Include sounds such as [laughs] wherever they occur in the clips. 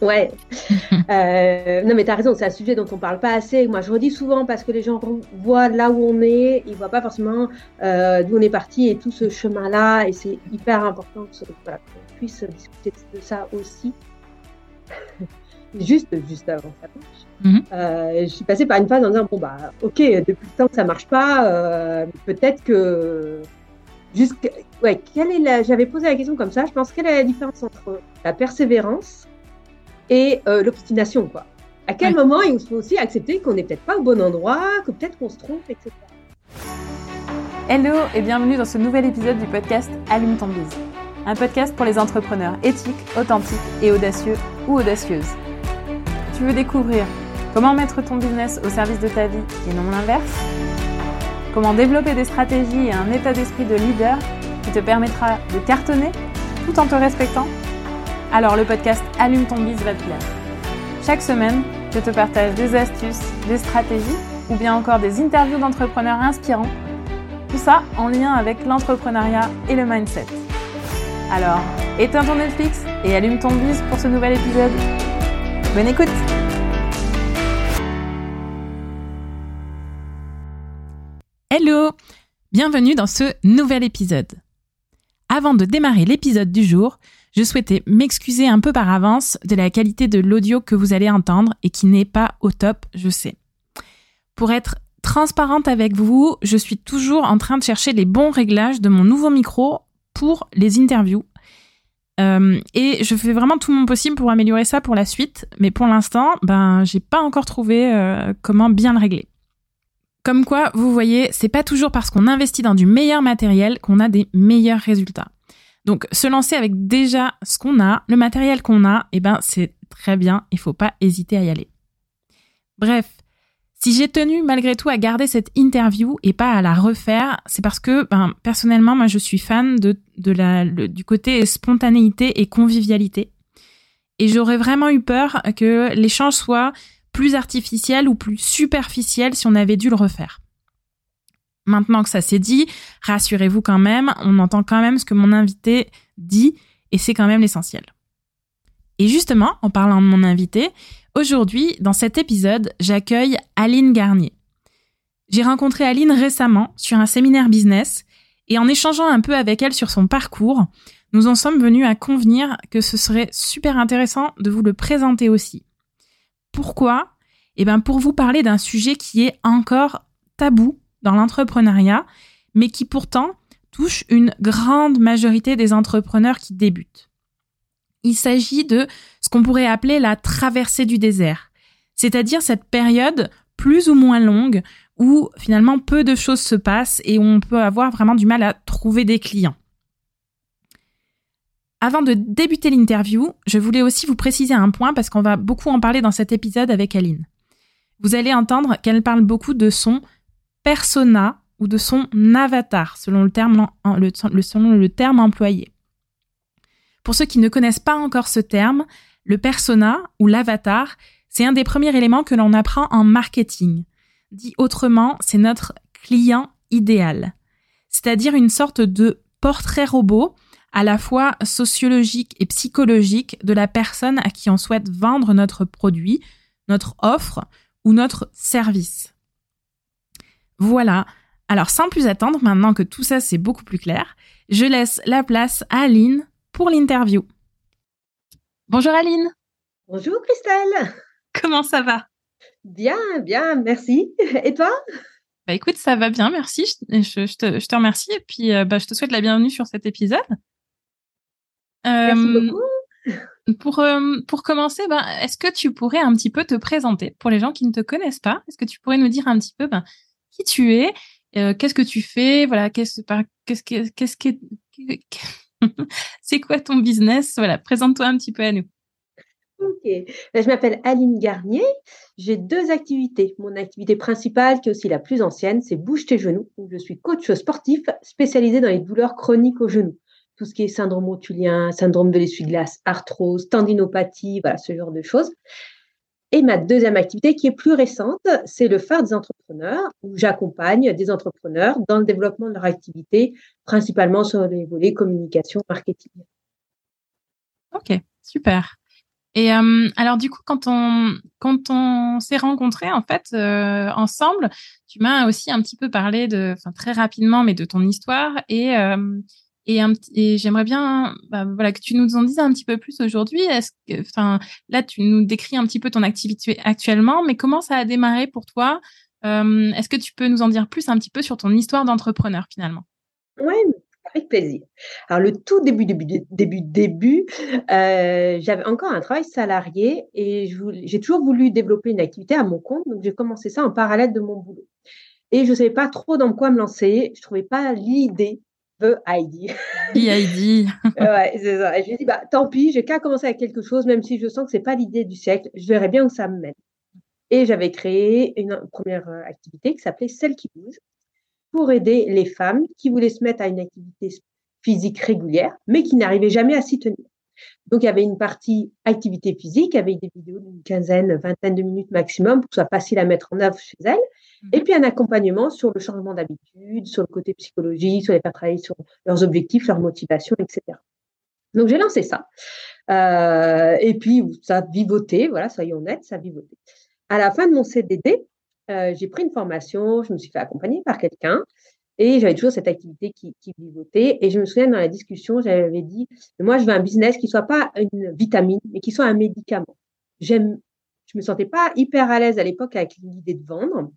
Ouais. [laughs] euh, non, mais tu as raison, c'est un sujet dont on parle pas assez. Moi, je redis souvent parce que les gens voient là où on est, ils voient pas forcément euh, d'où on est parti et tout ce chemin-là. Et c'est hyper important qu'on puisse discuter de ça aussi. [laughs] juste, juste avant ça marche. euh, je suis passée par une phase en disant bon bah ok depuis le temps que ça marche pas, peut-être que ouais quelle est la j'avais posé la question comme ça. Je pense quelle est la différence entre la persévérance et euh, l'obstination quoi. À quel ouais. moment il faut aussi accepter qu'on n'est peut-être pas au bon endroit, que peut-être qu'on se trompe, etc. Hello et bienvenue dans ce nouvel épisode du podcast Allume ton bise. Un podcast pour les entrepreneurs éthiques, authentiques et audacieux ou audacieuses. Tu veux découvrir comment mettre ton business au service de ta vie et non l'inverse? Comment développer des stratégies et un état d'esprit de leader qui te permettra de cartonner tout en te respectant? Alors le podcast Allume ton bise va te plaire. Chaque semaine, je te partage des astuces, des stratégies ou bien encore des interviews d'entrepreneurs inspirants. Tout ça en lien avec l'entrepreneuriat et le mindset. Alors, éteins ton Netflix et allume ton bise pour ce nouvel épisode. Bonne écoute Hello Bienvenue dans ce nouvel épisode. Avant de démarrer l'épisode du jour, je souhaitais m'excuser un peu par avance de la qualité de l'audio que vous allez entendre et qui n'est pas au top, je sais. Pour être transparente avec vous, je suis toujours en train de chercher les bons réglages de mon nouveau micro pour les interviews. Euh, et je fais vraiment tout mon possible pour améliorer ça pour la suite, mais pour l'instant, ben, j'ai pas encore trouvé euh, comment bien le régler. Comme quoi, vous voyez, c'est pas toujours parce qu'on investit dans du meilleur matériel qu'on a des meilleurs résultats. Donc, se lancer avec déjà ce qu'on a, le matériel qu'on a, eh ben, c'est très bien, il faut pas hésiter à y aller. Bref, si j'ai tenu malgré tout à garder cette interview et pas à la refaire, c'est parce que ben, personnellement, moi, je suis fan du côté spontanéité et convivialité. Et j'aurais vraiment eu peur que l'échange soit plus artificiel ou plus superficiel si on avait dû le refaire. Maintenant que ça s'est dit, rassurez-vous quand même, on entend quand même ce que mon invité dit et c'est quand même l'essentiel. Et justement, en parlant de mon invité, Aujourd'hui, dans cet épisode, j'accueille Aline Garnier. J'ai rencontré Aline récemment sur un séminaire business et en échangeant un peu avec elle sur son parcours, nous en sommes venus à convenir que ce serait super intéressant de vous le présenter aussi. Pourquoi? Eh bien pour vous parler d'un sujet qui est encore tabou dans l'entrepreneuriat, mais qui pourtant touche une grande majorité des entrepreneurs qui débutent. Il s'agit de ce qu'on pourrait appeler la traversée du désert, c'est-à-dire cette période plus ou moins longue où finalement peu de choses se passent et où on peut avoir vraiment du mal à trouver des clients. Avant de débuter l'interview, je voulais aussi vous préciser un point parce qu'on va beaucoup en parler dans cet épisode avec Aline. Vous allez entendre qu'elle parle beaucoup de son persona ou de son avatar, selon le terme, employé. Pour ceux qui ne connaissent pas encore ce terme, le persona ou l'avatar, c'est un des premiers éléments que l'on apprend en marketing. Dit autrement, c'est notre client idéal. C'est-à-dire une sorte de portrait robot à la fois sociologique et psychologique de la personne à qui on souhaite vendre notre produit, notre offre ou notre service. Voilà. Alors sans plus attendre, maintenant que tout ça c'est beaucoup plus clair, je laisse la place à Aline pour l'interview. Bonjour Aline. Bonjour Christelle. Comment ça va? Bien, bien, merci. Et toi? Bah écoute, ça va bien, merci. Je, je, te, je te, remercie et puis euh, bah, je te souhaite la bienvenue sur cet épisode. Merci euh, beaucoup. Pour, euh, pour commencer, bah, est-ce que tu pourrais un petit peu te présenter pour les gens qui ne te connaissent pas? Est-ce que tu pourrais nous dire un petit peu bah, qui tu es Qu'est-ce que tu fais Voilà, qu'est-ce qu'est-ce que [laughs] c'est quoi ton business? Voilà, présente-toi un petit peu à nous. Ok, ben, je m'appelle Aline Garnier. J'ai deux activités. Mon activité principale, qui est aussi la plus ancienne, c'est Bouge tes genoux. Où je suis coach sportif spécialisé dans les douleurs chroniques aux genoux. Tout ce qui est syndrome otulien, syndrome de l'essuie-glace, arthrose, tendinopathie, voilà, ce genre de choses. Et ma deuxième activité qui est plus récente, c'est le phare des entrepreneurs, où j'accompagne des entrepreneurs dans le développement de leur activité, principalement sur les volets communication, marketing. Ok, super. Et euh, alors du coup, quand on quand on s'est rencontrés en fait euh, ensemble, tu m'as aussi un petit peu parlé de, enfin très rapidement, mais de ton histoire et euh, et, j'aimerais bien, bah, voilà, que tu nous en dises un petit peu plus aujourd'hui. Enfin, là, tu nous décris un petit peu ton activité actuellement, mais comment ça a démarré pour toi? Est-ce que tu peux nous en dire plus un petit peu sur ton histoire d'entrepreneur finalement? Oui, avec plaisir. Alors, le tout début, début, début, début, euh, j'avais encore un travail salarié et j'ai toujours voulu développer une activité à mon compte. Donc, j'ai commencé ça en parallèle de mon boulot. Et je ne savais pas trop dans quoi me lancer. Je ne trouvais pas l'idée de Heidi. Heidi. ouais, c'est ça. Et je dit, bah, tant pis, j'ai qu'à commencer avec quelque chose, même si je sens que ce n'est pas l'idée du siècle. Je verrai bien où ça me mène. Et j'avais créé une première euh, activité qui s'appelait Celle qui bouge pour aider les femmes qui voulaient se mettre à une activité physique régulière, mais qui n'arrivaient jamais à s'y tenir. Donc, il y avait une partie activité physique avec des vidéos d'une quinzaine, vingtaine de minutes maximum pour que ce soit facile à mettre en œuvre chez elles. Mhm. Et puis, un accompagnement sur le changement d'habitude, sur le côté psychologique, sur les faire travailler sur leurs objectifs, leur motivation, etc. Donc, j'ai lancé ça. Euh, et puis, ça a vivoté, voilà, soyons honnêtes, ça a vivoté. À la fin de mon CDD, euh, j'ai pris une formation, je me suis fait accompagner par quelqu'un et j'avais toujours cette activité qui, qui vivotait. Et je me souviens dans la discussion, j'avais dit, moi, je veux un business qui soit pas une vitamine, mais qui soit un médicament. J'aime, je me sentais pas hyper à l'aise à l'époque avec l'idée de vendre.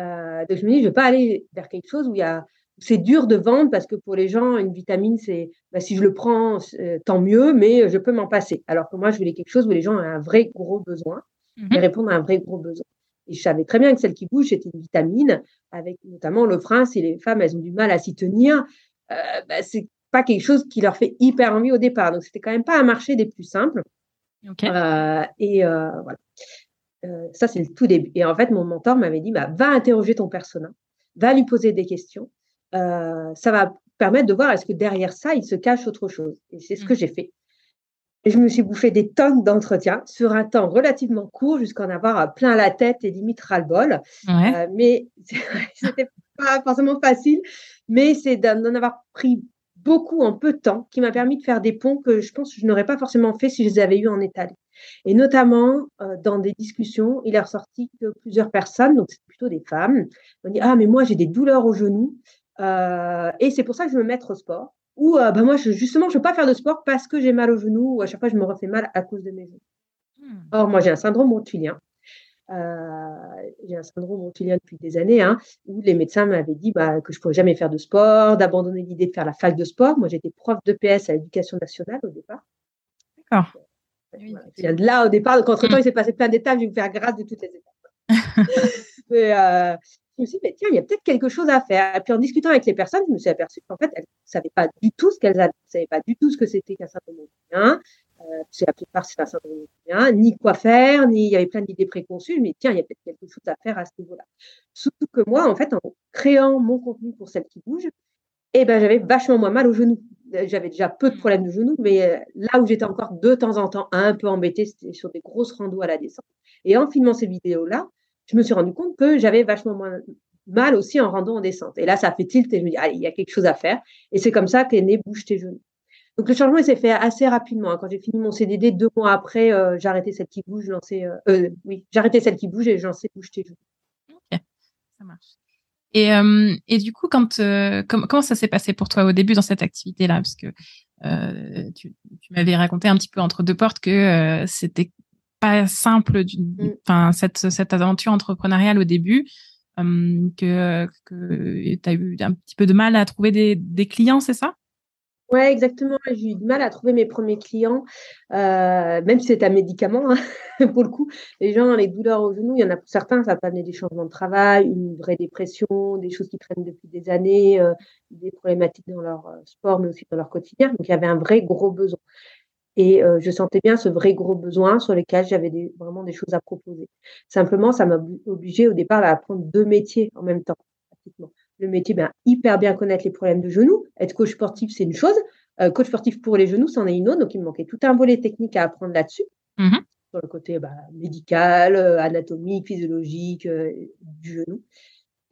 Euh, donc je me dis, je vais pas aller vers quelque chose où il y a, c'est dur de vendre parce que pour les gens, une vitamine, c'est, bah, si je le prends, euh, tant mieux, mais je peux m'en passer. Alors que moi, je voulais quelque chose où les gens ont un vrai gros besoin mmh et répondre à un vrai gros besoin. Et je savais très bien que celle qui bouge, c'était une vitamine, avec notamment le frein, si les femmes, elles ont du mal à s'y tenir, euh, bah, c'est pas quelque chose qui leur fait hyper envie au départ. Donc, c'était quand même pas un marché des plus simples. Euh, et euh, voilà. Euh, ça, c'est le tout début. Et en fait, mon mentor m'avait dit, bah, va interroger ton persona, va lui poser des questions. Ça va permettre de voir est-ce que derrière ça, il se cache autre chose. Et c'est ce mmh. que j'ai fait. Et je me suis bouffé des tonnes d'entretiens sur un temps relativement court jusqu'à en avoir plein la tête et limite ras-le-bol. Euh, mais [laughs] c'était pas forcément facile, mais c'est d'en avoir pris beaucoup en peu de temps qui m'a permis de faire des ponts que je pense que je n'aurais pas forcément fait si je les avais eus en étalé. Et notamment, euh, dans des discussions, il est ressorti que plusieurs personnes, donc c'est plutôt des femmes, m'ont dit Ah, mais moi j'ai des douleurs au genou, euh, et c'est pour ça que je me mets au sport. Ou euh, bah, moi, je, justement, je ne veux pas faire de sport parce que j'ai mal au genou ou à chaque fois, je me refais mal à cause de mes genoux. Hmm. Or, moi, j'ai un syndrome rotulien. Euh, j'ai un syndrome rotulien depuis des années, hein, où les médecins m'avaient dit bah, que je ne pourrais jamais faire de sport, d'abandonner l'idée de faire la fac de sport. Moi, j'étais prof de PS à l'éducation nationale au départ. D'accord. Euh, de là au départ, donc entre-temps, hmm. il s'est passé plein d'étapes, je vais vous faire grâce de toutes les [laughs] étapes. Mais, euh, je me suis dit, tiens, il y a peut-être quelque chose à faire. Et puis en discutant avec les personnes, je me suis aperçue qu'en fait, elles ne savaient pas du tout ce qu'elles avaient, ne savaient pas du tout ce que c'était qu'un syndrome bien. Euh, c'est la plupart, c'est un syndrome bien, ni quoi faire, ni il y avait plein d'idées préconçues, mais tiens, il y a peut-être quelque chose à faire à ce niveau-là. Surtout que moi, en fait, en créant mon contenu pour celles qui bougent, eh ben, j'avais vachement moins mal aux genoux. J'avais déjà peu de problèmes de genoux, mais euh, là où j'étais encore de temps en temps un peu embêtée, c'était sur des grosses randos à la descente. Et en filmant ces vidéos-là, je me suis rendu compte que j'avais vachement moins mal aussi en rendant en descente. Et là, ça fait tilt et je me dis, il y a quelque chose à faire. Et c'est comme ça qu'est né Bouge tes genoux. Donc le changement, il s'est fait assez rapidement. Hein. Quand j'ai fini mon CDD, deux mois après, euh, j'ai arrêté celle qui bouge, lancé, euh, euh, oui, celle qui bouge et j'ai lancé Bouge tes genoux. Ok, ça marche. Et, euh, et du coup, quand, comment ça s'est passé pour toi au début dans cette activité-là? Parce que tu m'avais raconté un petit peu entre deux portes que c'était pas simple, mm. enfin cette, cette aventure entrepreneuriale au début, que, que tu as eu un petit peu de mal à trouver des, des clients, c'est ça? Ouais, exactement. J'ai eu du mal à trouver mes premiers clients, euh, même si c'est un médicament, hein, [laughs] pour le coup. Les gens, les douleurs au genou, il y en a pour certains, ça peut amener des changements de travail, une vraie dépression, des choses qui traînent depuis des années, euh, des problématiques dans leur euh, sport, mais aussi dans leur quotidien. Donc, il y avait un vrai gros besoin. Et euh, je sentais bien ce vrai gros besoin sur lequel j'avais vraiment des choses à proposer. Simplement, ça m'a obligé au départ à apprendre deux métiers en même temps. Pratiquement. Le métier, ben, hyper bien connaître les problèmes de genoux. Être coach sportif, c'est une chose. Euh, coach sportif pour les genoux, c'en est une autre. Donc, il me manquait tout un volet technique à apprendre là-dessus. Mmh sur le côté ben, médical, euh, anatomique, physiologique du genou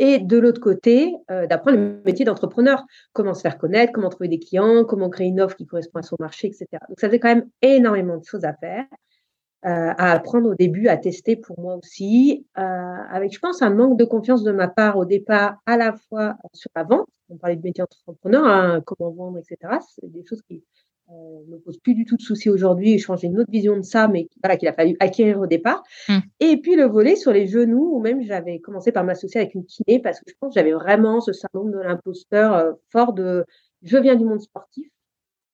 et de l'autre côté, euh, d'apprendre le métier d'entrepreneur, comment se faire connaître, comment trouver des clients, comment créer une offre qui correspond à son marché, etc. Donc ça faisait quand même énormément de choses à faire. à apprendre au début, à tester pour moi aussi, avec, je pense, un manque de confiance de ma part au départ, à la fois sur la vente, on parlait de métier entrepreneur, hein, comment vendre, etc. C'est des choses qui ne me posent plus du tout de soucis aujourd'hui. Je j'ai une autre vision de ça, mais voilà, qu'il a fallu acquérir au départ. Mmh. Et puis le volet sur les genoux, ou même j'avais commencé par m'associer avec une kiné parce que je pense que j'avais vraiment ce syndrome de l'imposteur fort de je viens du monde sportif,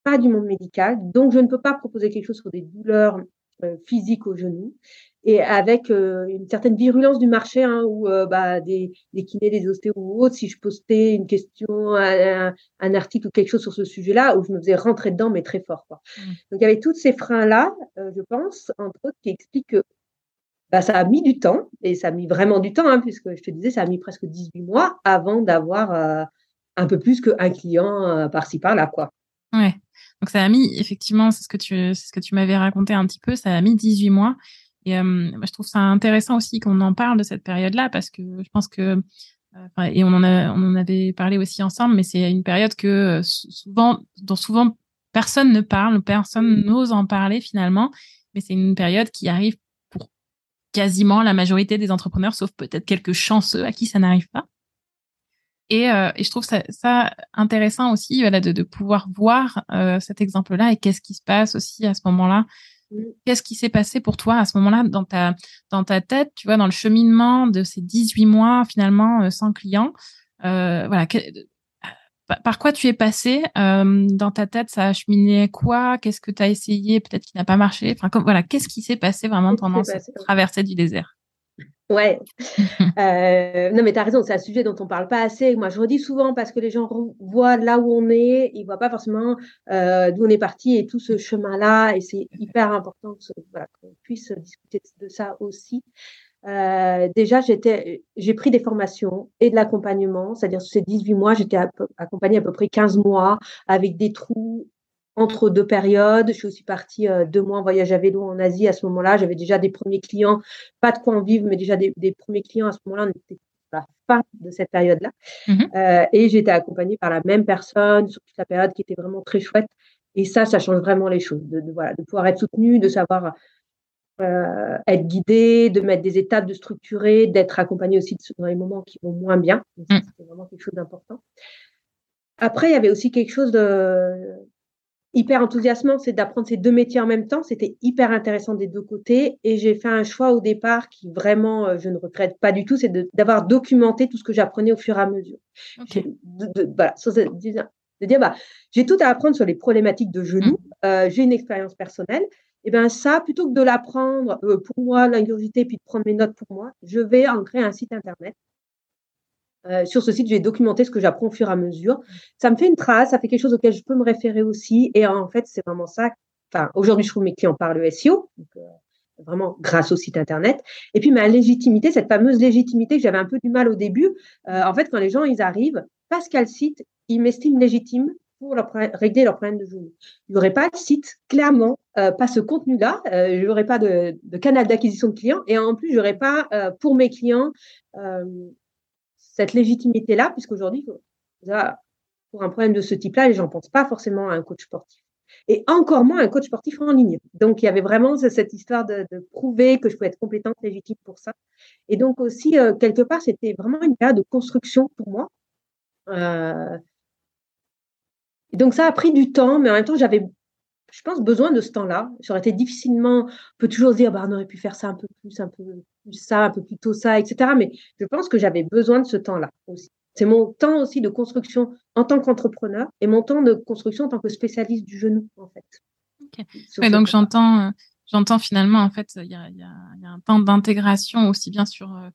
pas du monde médical, donc je ne peux pas proposer quelque chose sur des douleurs euh, physiques au genou et avec euh, une certaine virulence du marché hein, où euh, bah, des, des kinés, des ostéos ou autres, si je postais une question, un, article ou quelque chose sur ce sujet-là, où je me faisais rentrer dedans, mais très fort. Quoi. Mmh. Donc il y avait tous ces freins-là, je pense, entre autres, qui expliquent que bah, ça a mis du temps, et ça a mis vraiment du temps, hein, puisque je te disais, ça a mis presque 18 mois avant d'avoir un peu plus qu'un client par-ci par-là. quoi. Ouais. Donc ça a mis effectivement, c'est ce que tu c'est ce que tu m'avais raconté un petit peu, ça a mis 18 mois. Et moi, je trouve ça intéressant aussi qu'on en parle de cette période-là parce que je pense que et on en a on en avait parlé aussi ensemble, mais c'est une période que souvent dont souvent personne ne parle, personne n'ose en parler finalement, mais c'est une période qui arrive pour quasiment la majorité des entrepreneurs, sauf peut-être quelques chanceux à qui ça n'arrive pas. Et, euh, et, je trouve ça, ça intéressant aussi voilà, de, de pouvoir voir euh, cet exemple-là et qu'est-ce qui se passe aussi à ce moment-là. Mmh. Qu'est-ce qui s'est passé pour toi à ce moment-là dans ta, dans ta tête, tu vois, dans le cheminement de ces 18 mois finalement euh, sans client euh, Voilà, par quoi tu es passé euh, dans ta tête? Ça a cheminé quoi? Qu'est-ce que tu as essayé Peut-être qui n'a pas marché? Enfin, comme, voilà, qu'est-ce qui s'est passé vraiment pendant cette traversée du désert? Ouais. [laughs] euh, non, mais tu as raison, c'est un sujet dont on parle pas assez. Moi, je redis souvent parce que les gens voient là où on est, ils voient pas forcément euh, d'où on est parti et tout ce chemin-là. Et c'est hyper important qu'on puisse discuter de ça aussi. Euh, déjà, j'étais, j'ai pris des formations et de l'accompagnement, c'est-à-dire sur ces 18 mois, j'étais accompagnée à peu près 15 mois avec des trous entre deux périodes. Je suis aussi partie euh, deux mois en voyage à vélo en Asie à ce moment-là. J'avais déjà des premiers clients, pas de quoi en vivre, mais déjà des, premiers clients à ce moment-là. On était à la fin de cette période-là. Mmh euh, et j'étais accompagnée par la même personne sur toute la période qui était vraiment très chouette. Et ça, ça change vraiment les choses. De, voilà, de pouvoir être soutenu, de savoir euh, être guidé, de mettre des étapes, de structurer, d'être accompagné aussi dans les moments qui vont moins bien. Mmh. C'est vraiment quelque chose d'important. Après, il y avait aussi quelque chose de, hyper enthousiasmant, c'est d'apprendre ces deux métiers en même temps. C'était hyper intéressant des deux côtés. Et j'ai fait un choix au départ qui vraiment, euh, je ne regrette pas du tout, c'est d'avoir documenté tout ce que j'apprenais au fur et à mesure. De, voilà, de, dire, bah, j'ai tout à apprendre sur les problématiques de genoux. Mmh. Euh, j'ai une expérience personnelle. Et bien ça, plutôt que de l'apprendre euh, pour moi, l'ingurgité, puis de prendre mes notes pour moi, je vais en créer un site internet euh, sur ce site, je vais documenter ce que j'apprends au fur et à mesure. Ça me fait une trace, ça fait quelque chose auquel je peux me référer aussi. Et en fait, c'est vraiment ça. Enfin, aujourd'hui, je trouve mes clients par le SEO, donc, euh, vraiment grâce au site internet. Et puis ma légitimité, cette fameuse légitimité que j'avais un peu du mal au début. Euh, en fait, quand les gens ils arrivent, parce qu'à le site, ils m'estiment légitime pour leur, régler leurs problèmes de genoux. Il n'y aurait pas de site, clairement, pas ce contenu-là. il n'y aurait pas de, de canal d'acquisition de clients. Et en plus, je n'aurais pas pour mes clients cette légitimité-là, puisqu'aujourd'hui, pour un problème de ce type-là, les gens ne pensent pas forcément à un coach sportif. Et encore moins un coach sportif en ligne. Donc, il y avait vraiment cette histoire de, prouver que je pouvais être compétente, légitime pour ça. Et donc aussi, euh, quelque part, c'était vraiment une période de construction pour moi. Euh, donc, ça a pris du temps, mais en même temps, j'avais je pense, besoin de ce temps-là. J'aurais été difficilement, on peut toujours dire, bah, on aurait pu faire ça un peu plus, un peu ça, un peu plus tôt ça, etc. Mais je pense que j'avais besoin de ce temps-là aussi. C'est mon temps aussi de construction en tant qu'entrepreneur et mon temps de construction en tant que spécialiste du genou, en fait. donc j'entends, euh, j'entends finalement, en fait, il y a, y, a, y a, un temps d'intégration aussi bien sur euh,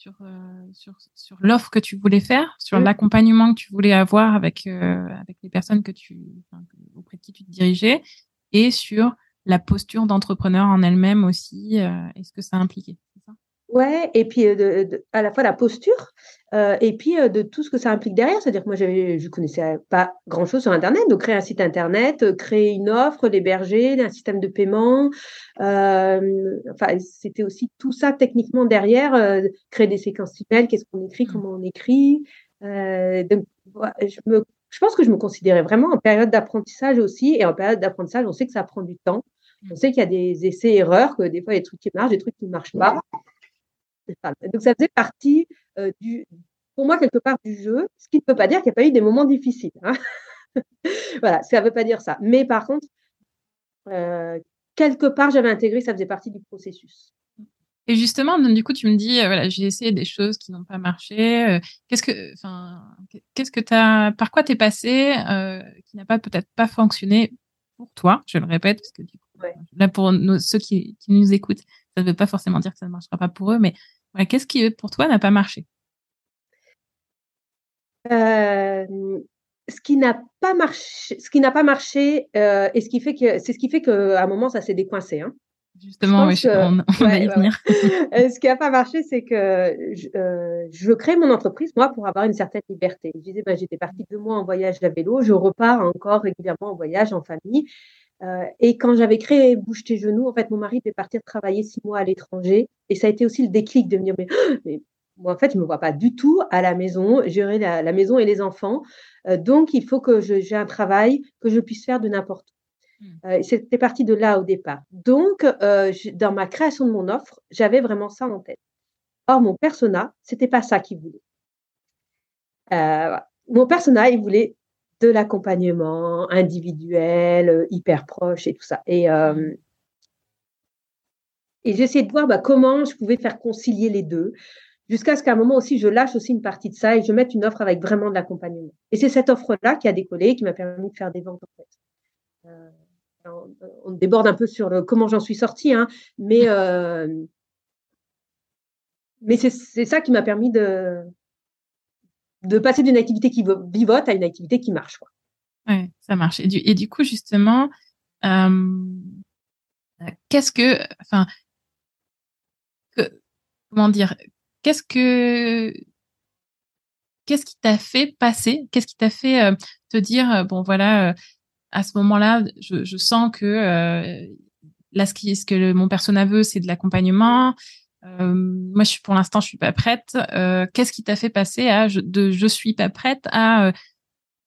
sur, euh, sur, sur l'offre que tu voulais faire, sur mmh. l'accompagnement que tu voulais avoir avec, euh, avec les personnes que tu, enfin, auprès de qui tu te dirigeais, et sur la posture d'entrepreneur en elle-même aussi, euh, est ce que ça impliquait. Ouais, et puis de, à la fois la posture, euh, et puis de tout ce que ça implique derrière. C'est-à-dire que moi, je connaissais pas grand-chose sur Internet, donc créer un site Internet, créer une offre, l'héberger, un système de paiement. Euh, enfin, c'était aussi tout ça techniquement derrière, créer des séquences email, qu'est-ce qu'on écrit, mmh. comment on écrit. donc, je me, je pense que je me considérais vraiment en période d'apprentissage aussi, et en période d'apprentissage, on sait que ça prend du temps. On sait qu'il y a des essais-erreurs, que des fois, il y a des trucs qui marchent, des trucs qui ne marchent pas. Donc, ça faisait partie euh, du, pour moi, quelque part, du jeu, ce qui ne peut pas dire qu'il n'y a pas eu des moments difficiles. Hein. [laughs] voilà, ça ne veut pas dire ça. Mais par contre, euh, quelque part, j'avais intégré, ça faisait partie du processus. Et justement, du coup, tu me dis, euh, voilà, j'ai essayé des choses qui n'ont pas marché. qu'est-ce que, qu'est-ce que t'as, par quoi t'es passé, qui n'a pas peut-être pas fonctionné pour toi Je le répète parce que du coup, là pour ceux qui, qui, nous écoutent, ça ne veut pas forcément dire que ça ne marchera pas pour eux, mais qu'est-ce qui pour toi n'a pas marché? Euh, ce qui n'a pas marché, ce qui n'a pas marché, euh, et ce qui fait que c'est ce qui fait qu'à un moment ça s'est décoincé. Hein. Justement, oui, on, [laughs] va y venir. Euh, ce qui n'a pas marché, c'est que je, créer mon entreprise, moi, pour avoir une certaine liberté. Je disais, ben, j'étais partie deux mois en voyage à vélo, je repars encore régulièrement en voyage en famille. Et quand j'avais créé Bouge tes genoux, en fait, mon mari devait partir travailler six mois à l'étranger. Et ça a été aussi le déclic de me dire, mais, mais moi, en fait, je ne me vois pas du tout à la maison, gérer la, maison et les enfants. Euh, donc, il faut que j'ai un travail que je puisse faire de n'importe où. Hmm. Euh, C'était parti de là au départ. Donc, euh, dans ma création de mon offre, j'avais vraiment ça en tête. Or, mon persona, c'était pas ça qu'il voulait. mon persona, il voulait de l'accompagnement individuel, hyper proche et tout ça. Et, hmm. et j'essayais de voir bah, comment je pouvais faire concilier les deux jusqu'à ce qu'à un moment aussi, je lâche aussi une partie de ça et je mette une offre avec vraiment de l'accompagnement. Et c'est cette offre-là qui a décollé, qui m'a permis de faire des ventes en fait. Euh, on, déborde un peu sur le, comment j'en suis sortie, hein, mais, euh, mais c'est ça qui m'a permis de, de passer d'une activité qui vivote à une activité qui marche. Quoi. Ça marche. Et du, coup, justement, euh, qu'est-ce que, enfin, comment dire, qu'est-ce que qu'est-ce qui t'a fait passer Qu'est-ce qui t'a fait euh, te dire euh, bon voilà à ce moment-là je, sens que là ce que mon persona veut c'est de l'accompagnement. Moi je suis pour l'instant je suis pas prête. qu'est-ce qui t'a fait passer à je, de suis pas prête à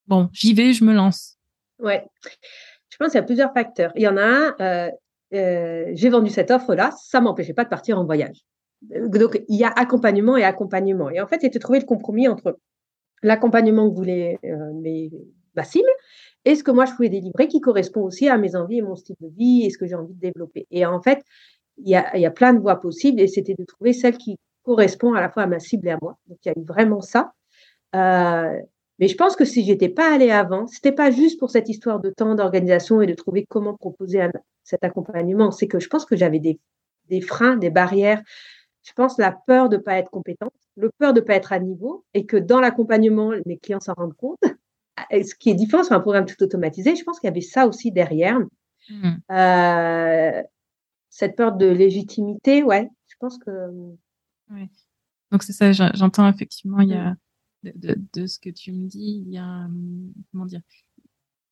bon j'y vais je me lance? Ouais. Je pense qu'il y a plusieurs facteurs. Il y en a un, j'ai vendu cette offre-là, ça m'empêchait pas de partir en voyage. Donc, il y a accompagnement et accompagnement. Et en fait, c'était trouver le compromis entre l'accompagnement que voulait euh, mes, ma cible et ce que moi je pouvais délivrer qui correspond aussi à mes envies et mon style de vie et ce que j'ai envie de développer. Et en fait, il y a, il y a plein de voies possibles et c'était de trouver celle qui correspond à la fois à ma cible et à moi. Donc, il y a eu vraiment ça. Euh, mais je pense que si j'étais pas allée avant, c'était pas juste pour cette histoire de temps, d'organisation et de trouver comment proposer cet accompagnement. C'est que je pense que j'avais des, des freins, des barrières je pense, la peur de pas être compétente, le peur de pas être à niveau, et que dans l'accompagnement, mes clients s'en rendent compte. Ce qui est différent sur un programme tout automatisé, je pense qu'il y avait ça aussi derrière. Mmh. Euh, cette peur de légitimité, ouais, je pense que. Ouais. Donc c'est ça, j'entends effectivement, il y a mmh. de, de, ce que tu me dis, il y a comment dire,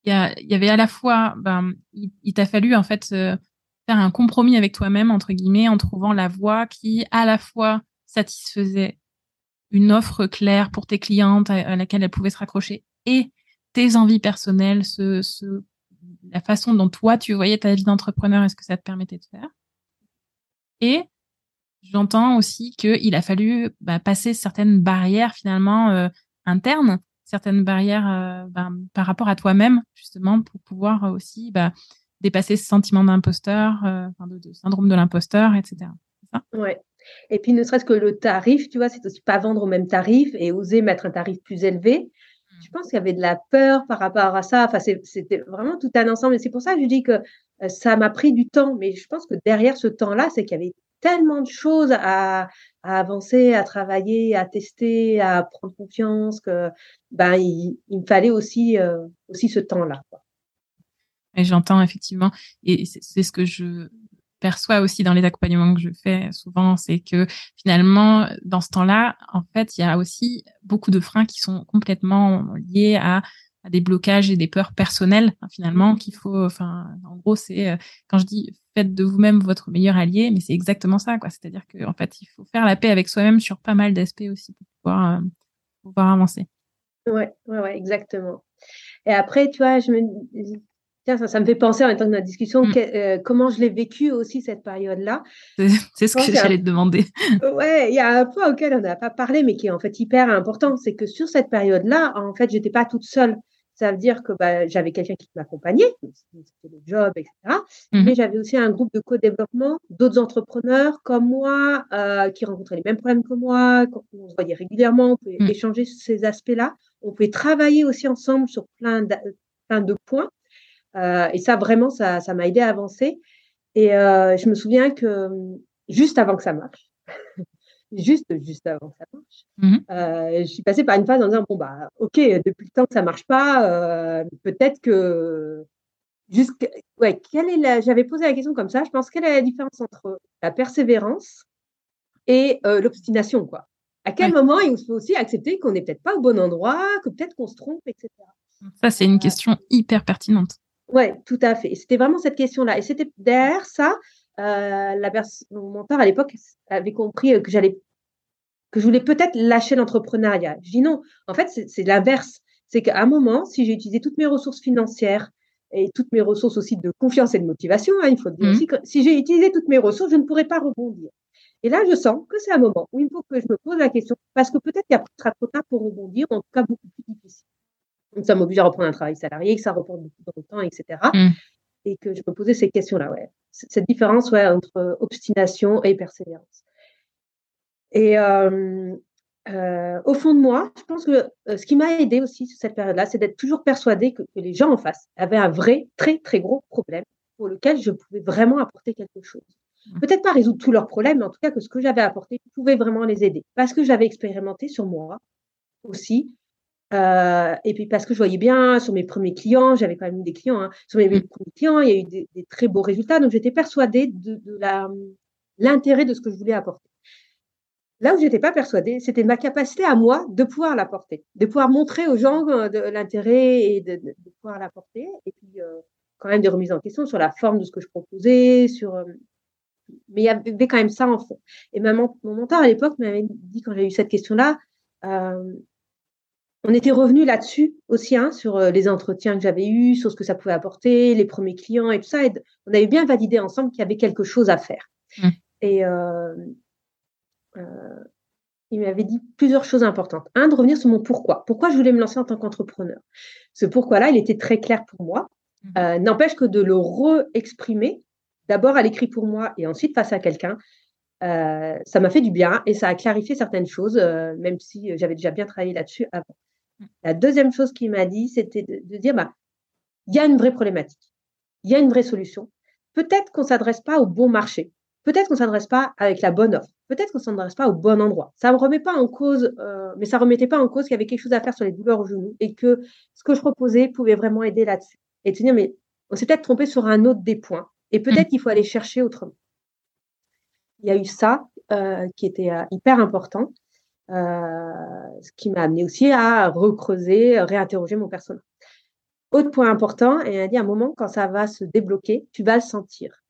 il y, a, il y avait à la fois, ben, il, t'a fallu en fait euh, faire un compromis avec toi-même, entre guillemets, en trouvant la voie qui, à la fois, satisfaisait une offre claire pour tes clientes à, laquelle elles pouvaient se raccrocher et tes envies personnelles, ce, ce, la façon dont toi tu voyais ta vie d'entrepreneur et ce que ça te permettait de faire. Et j'entends aussi qu'il a fallu bah, passer certaines barrières finalement euh, internes, certaines barrières euh, ben, par rapport à toi-même justement pour pouvoir aussi bah, dépasser ce sentiment d'imposteur, euh, de, syndrome de l'imposteur, etc. Et puis, ne serait-ce que le tarif, tu vois, c'est aussi pas vendre au même tarif et oser mettre un tarif plus élevé. Je pense qu'il y avait de la peur par rapport à ça? Enfin, c'était vraiment tout un ensemble. Et c'est pour ça que je dis que euh, ça m'a pris du temps. Mais je pense que derrière ce temps-là, c'est qu'il y avait tellement de choses à, avancer, à travailler, à tester, à prendre confiance que ben, il, me fallait aussi, euh, aussi ce temps-là. J'entends effectivement, et c'est ce que je perçois aussi dans les accompagnements que je fais souvent, c'est que finalement, dans ce temps-là, en fait, il y a aussi beaucoup de freins qui sont complètement liés à, à des blocages et des peurs personnelles, hein, finalement, qu'il faut, enfin, en gros, c'est, euh, quand je dis faites de vous-même votre meilleur allié, mais c'est exactement ça, quoi. C'est-à-dire que, en fait, il faut faire la paix avec soi-même sur pas mal d'aspects aussi pour pouvoir, euh, pouvoir avancer. Ouais, ouais, ouais, exactement. Et après, tu vois, je me, Tiens, ça, ça me fait penser en même temps de notre discussion mm. euh, comment je l'ai vécu aussi cette période-là. C'est ce que j'allais te demander. [laughs] ouais, il y a un point auquel on n'a pas parlé, mais qui est en fait hyper important, c'est que sur cette période-là, en fait, j'étais pas toute seule. Ça veut dire que bah, j'avais quelqu'un qui m'accompagnait, c'était le job, etc. Mm-hmm. Mais j'avais aussi un groupe de co-développement, d'autres entrepreneurs comme moi, euh, qui rencontraient les mêmes problèmes que moi, on se voyait régulièrement, on pouvait mm. échanger sur ces aspects-là. On pouvait travailler aussi ensemble sur plein plein de points. Euh, et ça, vraiment, ça, ça m'a aidé à avancer. Et euh, je me souviens que juste avant que ça marche, [laughs] juste, juste avant que ça marche, mmh euh, je suis passée par une phase en disant, bon, bah, OK, depuis le temps que ça marche pas, peut-être que... Ouais, quelle est la... J'avais posé la question comme ça, je pense, quelle est la différence entre la persévérance et l'obstination, quoi? À quel moment il faut aussi accepter qu'on n'est peut-être pas au bon endroit, que peut-être qu'on se trompe, etc. Ça, c'est une question hyper pertinente. Oui, tout à fait. C'était vraiment cette question-là. Et c'était derrière ça, euh, la mon mentor à l'époque avait compris euh, que j'allais, que je voulais peut-être lâcher l'entrepreneuriat. Je dis non. En fait, c'est l'inverse. C'est qu'à un moment, si j'ai utilisé toutes mes ressources financières et toutes mes ressources aussi de confiance et de motivation, hein, il faut dire mmh. aussi que si j'ai utilisé toutes mes ressources, je ne pourrais pas rebondir. Et là, je sens que c'est un moment où il faut que je me pose la question, parce que peut-être qu'il sera trop tard pour rebondir, en tout cas beaucoup plus difficile ça m'oblige à reprendre un travail salarié, que ça reporte beaucoup de temps, etc. Mm. Et que je me posais ces questions-là, ouais. Cette différence ouais, entre obstination et persévérance. Et euh, euh, au fond de moi, je pense que euh, ce qui m'a aidé aussi sur cette période-là, c'est d'être toujours persuadée que, les gens en face avaient un vrai, très, très gros problème pour lequel je pouvais vraiment apporter quelque chose. Mm. Peut-être pas résoudre tous leurs problèmes, mais en tout cas que ce que j'avais apporté pouvait vraiment les aider. Parce que j'avais expérimenté sur moi aussi euh, et puis parce que je voyais bien sur mes premiers clients, j'avais quand même eu des clients, hein, sur mes, mmh. premiers clients, il y a eu des, très beaux résultats. Donc j'étais persuadée de, de l'intérêt de ce que je voulais apporter. Là où j'étais pas persuadée, c'était ma capacité à moi de pouvoir l'apporter, de pouvoir montrer aux gens euh, de, l'intérêt et de, de, pouvoir l'apporter. Et puis euh, quand même des remises en question sur la forme de ce que je proposais, sur mais il y avait quand même ça en fond. Et ma, mon mentor à l'époque m'avait dit quand j'ai eu cette question-là, euh, on était revenu là-dessus aussi, hein, sur euh, les entretiens que j'avais eus, sur ce que ça pouvait apporter, les premiers clients et tout ça. Et on avait bien validé ensemble qu'il y avait quelque chose à faire. Mmh. Et euh, euh, il m'avait dit plusieurs choses importantes. Un, de revenir sur mon pourquoi. Pourquoi je voulais me lancer en tant qu'entrepreneur? Ce pourquoi-là, il était très clair pour moi. Mmh. N'empêche que de le re-exprimer, d'abord à l'écrit pour moi et ensuite face à quelqu'un, ça m'a fait du bien et ça a clarifié certaines choses, même si j'avais déjà bien travaillé là-dessus avant. La deuxième chose qu'il m'a dit, c'était de, dire, bah, il y a une vraie problématique, il y a une vraie solution. Peut-être qu'on ne s'adresse pas au bon marché, peut-être qu'on ne s'adresse pas avec la bonne offre, peut-être qu'on ne s'adresse pas au bon endroit. Ça ne remet pas en cause, euh, mais ça remettait pas en cause qu'il y avait quelque chose à faire sur les douleurs au genou et que ce que je proposais pouvait vraiment aider là-dessus. Et de dire, mais on s'est peut-être trompé sur un autre des points et peut-être mmh. qu'il faut aller chercher autrement. Il y a eu ça euh, qui était euh, hyper important. Euh, ce qui m'a amené aussi à recreuser, réinterroger mon personnage. Autre point important, et elle a dit à un moment, quand ça va se débloquer, tu vas le sentir.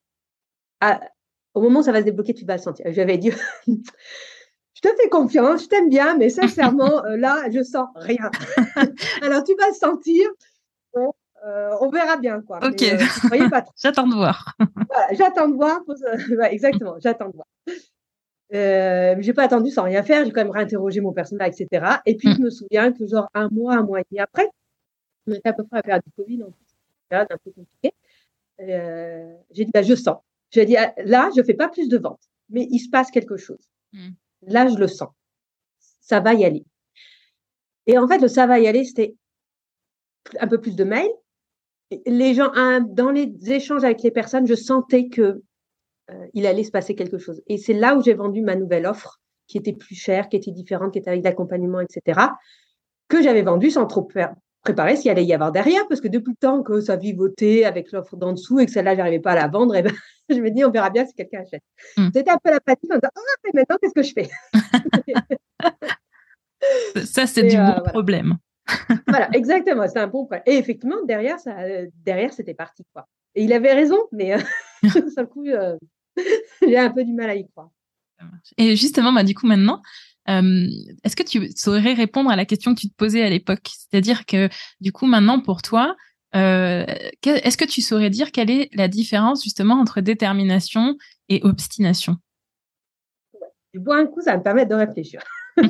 au moment où ça va se débloquer, tu vas le sentir. J'avais dit, [laughs] je te fais confiance, je t'aime bien, mais sincèrement, euh, là, je sens rien. [laughs] Alors, tu vas le sentir. Euh, on verra bien, quoi. Ok. [laughs] j'attends de voir. j'attends de voir. exactement, j'attends de voir. Euh, j'ai pas attendu sans rien faire, j'ai quand même réinterrogé mon personnel, etc. Et puis, je mm. me souviens que genre un mois, un mois et demi après, on était à peu près à la période du Covid, en plus, période un peu compliquée. Euh, j'ai dit, bah, je sens. J'ai dit, ah, là, je fais pas plus de ventes, mais il se passe quelque chose. Mm. Là, je le sens. Ça va y aller. Et en fait, le ça va y aller, c'était un peu plus de mails. Les gens, dans les échanges avec les personnes, je sentais que euh, il allait se passer quelque chose. Et c'est là où j'ai vendu ma nouvelle offre, qui était plus chère, qui était différente, qui était avec l'accompagnement, etc., que j'avais vendu sans trop préparer ce qu'il allait y avoir derrière, parce que depuis le temps que ça vivotait avec l'offre d'en dessous et que celle-là, j'arrivais pas à la vendre, et [laughs] eh ben, je me dis, on verra bien si quelqu'un achète. Hmm. C'était un peu la pratique en disant, ah, maintenant, qu'est-ce que je fais? [laughs] Ça, c'est du euh, bon problème. voilà, exactement, c'est un bon problème. Et effectivement, derrière, ça, derrière, c'était parti, quoi. Et il avait raison, mais [laughs] ça coup, euh, [laughs] j'ai un peu du mal à y croire. Et justement, bah, du coup, maintenant, euh, est-ce que tu saurais répondre à la question que tu te posais à l'époque? C'est-à-dire que, du coup, maintenant, pour toi, est-ce que tu saurais dire quelle est la différence justement entre détermination et obstination? Je bois un coup, ça va me permettre de réfléchir. [laughs]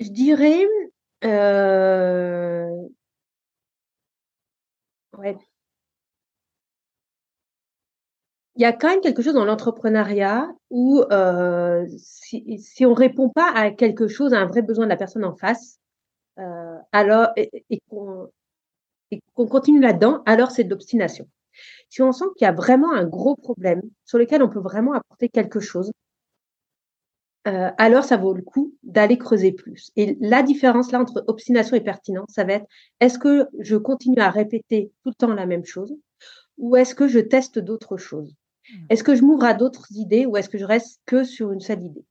Je dirais, euh, ouais. Il y a quand même quelque chose dans l'entrepreneuriat où euh, si, si on répond pas à quelque chose, à un vrai besoin de la personne en face, euh, alors et, qu'on continue là-dedans, alors c'est de l'obstination. Si on sent qu'il y a vraiment un gros problème sur lequel on peut vraiment apporter quelque chose, euh, alors ça vaut le coup d'aller creuser plus. Et la différence là entre obstination et pertinence, ça va être est-ce que je continue à répéter tout le temps la même chose ou est-ce que je teste d'autres choses? Mmh. Est-ce que je m'ouvre à d'autres idées ou est-ce que je reste que sur une seule idée?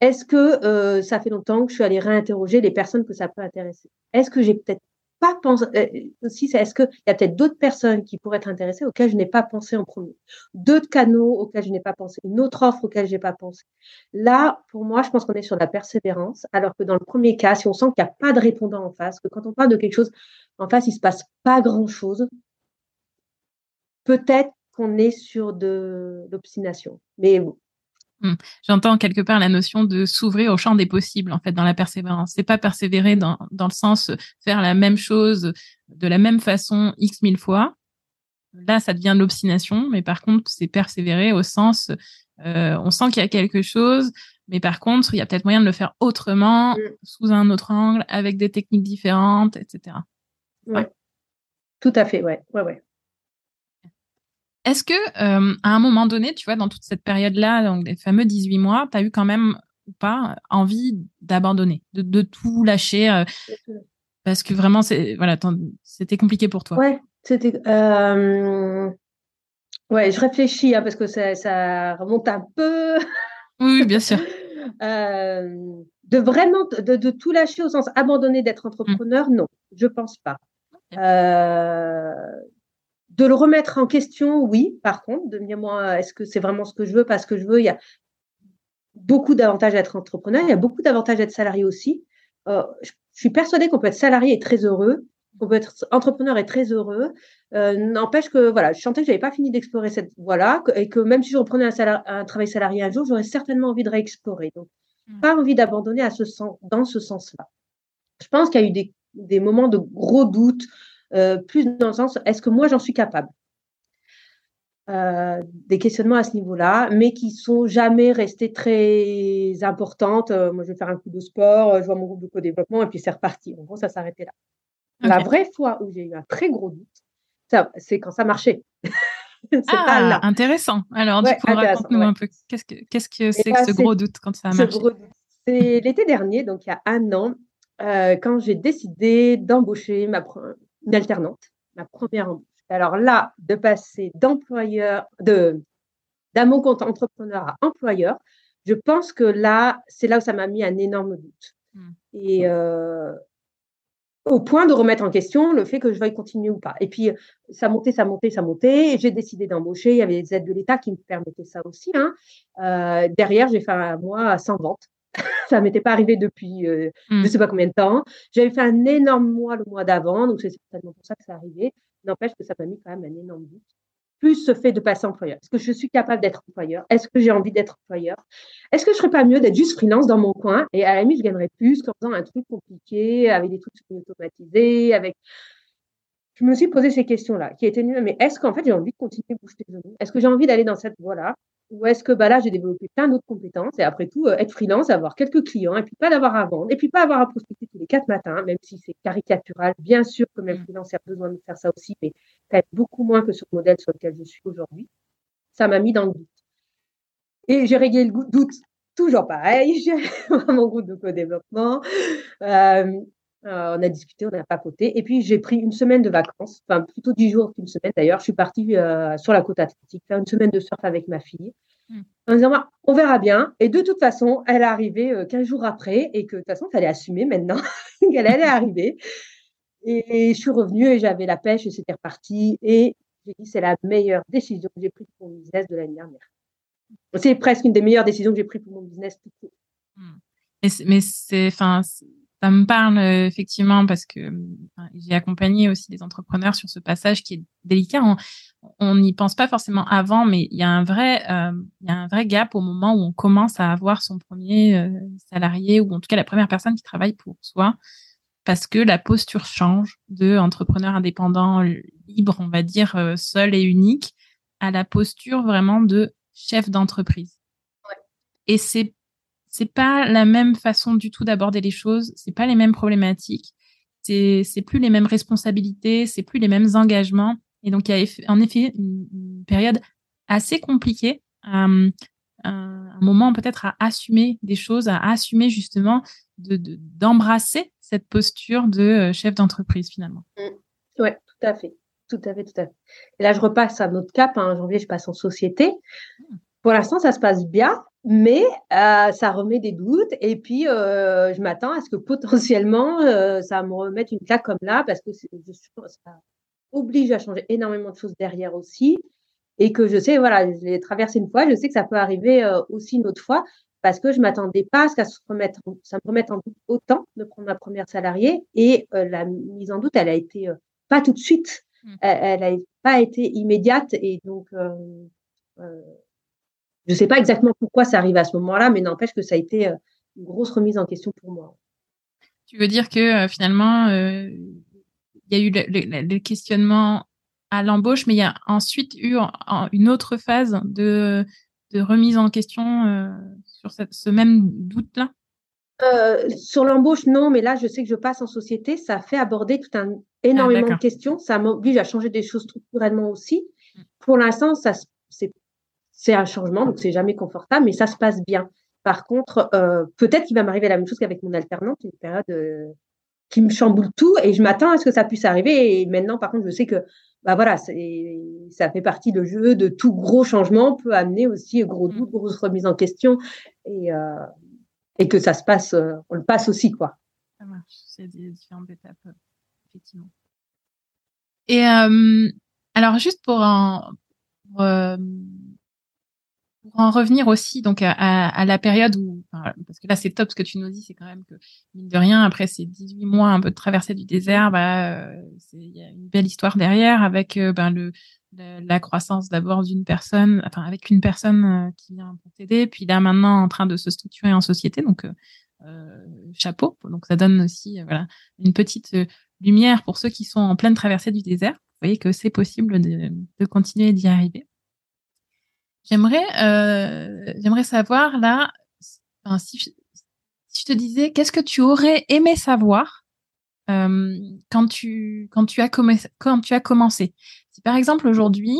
Est-ce que euh, ça fait longtemps que je suis allée réinterroger les personnes que ça peut intéresser? Est-ce que j'ai peut-être pas pensé euh, aussi est-ce qu'il y a peut-être d'autres personnes qui pourraient être intéressées auxquelles je n'ai pas pensé en premier? D'autres canaux auxquels je n'ai pas pensé une autre offre auquel je n'ai pas pensé? Là pour moi je pense qu'on est sur la persévérance alors que dans le premier cas si on sent qu'il n'y a pas de répondant en face que quand on parle de quelque chose en face il se passe pas grand chose peut-être qu'on est sur de l'obstination mais. J'entends quelque part la notion de s'ouvrir au champ des possibles, en fait, dans la persévérance. C'est pas persévérer dans, dans le sens faire la même chose de la même façon x mille fois. Là, ça devient l'obstination, mais par contre, c'est persévérer au sens, euh, on sent qu'il y a quelque chose, mais par contre, il y a peut-être moyen de le faire autrement, mmh. sous un autre angle, avec des techniques différentes, etc. Ouais. Tout à fait, ouais, ouais, ouais. Est-ce que euh, à un moment donné, tu vois, dans toute cette période-là, donc les fameux 18 mois, tu as eu quand même ou pas envie d'abandonner, de, tout lâcher euh, parce que vraiment c'est voilà, c'était compliqué pour toi? Ouais, c'était euh, ouais, je réfléchis hein, parce que ça, remonte un peu. Oui, bien sûr. [laughs] de vraiment de, tout lâcher au sens abandonner d'être entrepreneur, non, je pense pas. De le remettre en question, oui, par contre, de me dire, moi, est-ce que c'est vraiment ce que je veux Parce que je veux, il y a beaucoup d'avantages à être entrepreneur, il y a beaucoup d'avantages à être salarié aussi. Euh, je, suis persuadée qu'on peut être salarié et très heureux, qu'on peut être entrepreneur et très heureux. Euh, n'empêche que, voilà, je sentais que j'avais pas fini d'explorer cette voie-là et que même si je reprenais un, un travail salarié un jour, j'aurais certainement envie de réexplorer. Donc, mmh. pas envie d'abandonner à ce sens, dans ce sens-là. Je pense qu'il y a eu des, des moments de gros doutes, euh, plus dans le sens, est-ce que moi j'en suis capable? Euh, Des questionnements à ce niveau-là, mais qui sont jamais restés très importantes. Euh, moi, je vais faire un coup de sport, je vois mon groupe de co-développement et puis c'est reparti. En gros, ça s'arrêtait là. La vraie fois où j'ai eu un très gros doute, c'est quand ça marchait. [laughs] ah, intéressant. Alors, du coup, raconte-nous un peu. Qu'est-ce que que c'est que ce gros doute quand ça a marché? C'est l'été dernier, donc il y a un an, quand j'ai décidé d'embaucher ma, une alternante, ma première embauche. Alors là, de passer d'employeur, de d'un mon compte entrepreneur à employeur, je pense que là, c'est là où ça m'a mis un énorme doute. Hmm. Et euh, au point de remettre en question le fait que je veuille continuer ou pas. Et puis, ça montait, ça montait, ça montait. J'ai décidé d'embaucher. Il y avait des aides de l'État qui me permettaient ça aussi. Hein. Euh, derrière, j'ai fait un mois sans vente ça m'était pas arrivé depuis euh, je ne mmh. sais pas combien de temps. J'avais fait un énorme mois le mois d'avant, donc c'est certainement pour ça que ça arrivé. N'empêche que ça m'a mis quand même un énorme doute. Plus ce fait de passer employeur. Est-ce que je suis capable d'être employeur? Est-ce que j'ai envie d'être employeur? Est-ce que je serais pas mieux d'être juste freelance dans mon coin? Et à la limite je gagnerais plus qu'en faisant un truc compliqué avec des trucs automatisés, avec je me suis posé ces questions-là, qui étaient mais est-ce qu'en fait j'ai envie de continuer à bouger les Est-ce que j'ai envie d'aller dans cette voie-là? Ou est-ce que bah là, j'ai développé plein d'autres compétences et après tout, euh, être freelance, avoir quelques clients et puis pas d'avoir à vendre et puis pas avoir à prospecter tous les quatre matins, même si c'est caricatural. Bien sûr que même mmh. freelance a besoin de faire ça aussi, mais peut-être beaucoup moins que sur le modèle sur lequel je suis aujourd'hui. Ça m'a mis dans le doute. Et j'ai réglé le doute toujours pareil. [laughs] J'ai [laughs] mon groupe de co-développement. Euh, on a discuté, on a papoté. Et puis, j'ai pris une semaine de vacances, enfin plutôt dix jours qu'une semaine d'ailleurs. Je suis partie euh, sur la côte atlantique faire une semaine de surf avec ma fille. Hmm. En disant, on verra bien. Et de toute façon, elle est arrivée euh, 15 jours après et que de toute façon, il fallait assumer maintenant [laughs] qu'elle allait arriver. Et, je suis revenue et j'avais la pêche et c'était reparti. Et j'ai dit, c'est la meilleure décision que j'ai prise pour mon business de l'année dernière. C'est presque une des meilleures décisions que j'ai prises pour mon business tout court. Mais c'est, enfin, ça me parle euh, effectivement parce que j'ai accompagné aussi des entrepreneurs sur ce passage qui est délicat. On n'y pense pas forcément avant, mais il y a un vrai, euh, il y a un vrai gap au moment où on commence à avoir son premier euh, salarié ou en tout cas la première personne qui travaille pour soi, parce que la posture change de entrepreneur indépendant libre, on va dire seul et unique, à la posture vraiment de chef d'entreprise. Ouais. Et c'est c'est pas la même façon du tout d'aborder les choses, c'est pas les mêmes problématiques, c'est c'est plus les mêmes responsabilités, c'est plus les mêmes engagements. Et donc il y a en effet une, période assez compliquée, euh, un, moment peut-être à assumer des choses, à assumer justement de d'embrasser cette posture de euh, chef d'entreprise finalement. Mmh. Ouais, tout à fait. Tout à fait, tout à fait. Et là, je repasse à notre cap. Hein. En janvier, je passe en société. Pour l'instant, ça se passe bien, mais euh, ça remet des doutes. Et puis, euh, je m'attends à ce que potentiellement, euh, ça me remette une claque comme là, parce que je, ça oblige à changer énormément de choses derrière aussi. Et que je sais, voilà, je l'ai traversé une fois, je sais que ça peut arriver aussi une autre fois, parce que je m'attendais pas à ce que ça, remette, ça me remette en doute autant de prendre ma première salariée. Et la mise en doute, elle a été pas tout de suite, mmh. elle n'a pas été immédiate. Et donc, je ne sais pas exactement pourquoi ça arrive à ce moment-là, mais n'empêche que ça a été euh, une grosse remise en question pour moi. Tu veux dire que euh, finalement, euh, il y a eu le, questionnement à l'embauche, mais il y a ensuite eu une autre phase de, remise en question sur ce même doute-là? Sur l'embauche, non, mais là, je sais que je passe en société. Ça fait aborder tout un énormément ah, de questions. Ça m'oblige à changer des choses structurellement aussi. Mm. Pour l'instant, ça c'est c'est un changement, donc c'est jamais confortable, mais ça se passe bien. Par contre, euh, peut-être qu'il va m'arriver la même chose qu'avec mon alternante, une période euh, qui me chamboule tout, et je m'attends à ce que ça puisse arriver. Et maintenant, par contre, je sais que bah voilà, ça fait partie du jeu de tout gros changement peut amener aussi gros doute, grosse remise en question, et, euh, et que ça se passe, on le passe aussi, quoi. Ça marche, c'est des différentes étapes, effectivement. Et alors, juste pour en pour, pour en revenir aussi donc à, la période où parce que là c'est top ce que tu nous dis c'est quand même que mine de rien après ces 18 mois un peu de traversée du désert bah euh, il y a une belle histoire derrière avec euh, ben le la, croissance d'abord d'une personne enfin avec une personne euh, qui vient pour t'aider puis là maintenant en train de se structurer en société donc chapeau. Donc ça donne aussi voilà une petite lumière pour ceux qui sont en pleine traversée du désert. Vous voyez que c'est possible de, de continuer d'y arriver J'aimerais, euh, j'aimerais savoir là, si, je, si, je, te disais, qu'est-ce que tu aurais aimé savoir euh, quand tu quand tu as commencé quand tu as commencé? Si par exemple aujourd'hui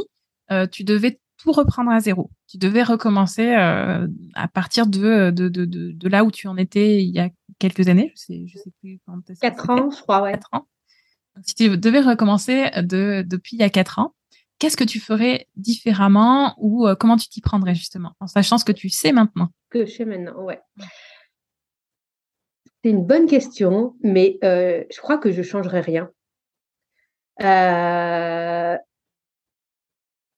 euh, tu devais tout reprendre à zéro, tu devais recommencer euh, à partir de de, de de, là où tu en étais il y a quelques années, je sais je sais plus quand. Quatre ans, je crois, ouais. Quatre ans. Si tu devais recommencer de depuis il y a quatre ans, qu'est-ce que tu ferais différemment ou euh, comment tu t'y prendrais justement en sachant ce que tu sais maintenant? Que je sais maintenant, ouais. C'est une bonne question, mais euh, je crois que je ne changerais rien. Euh,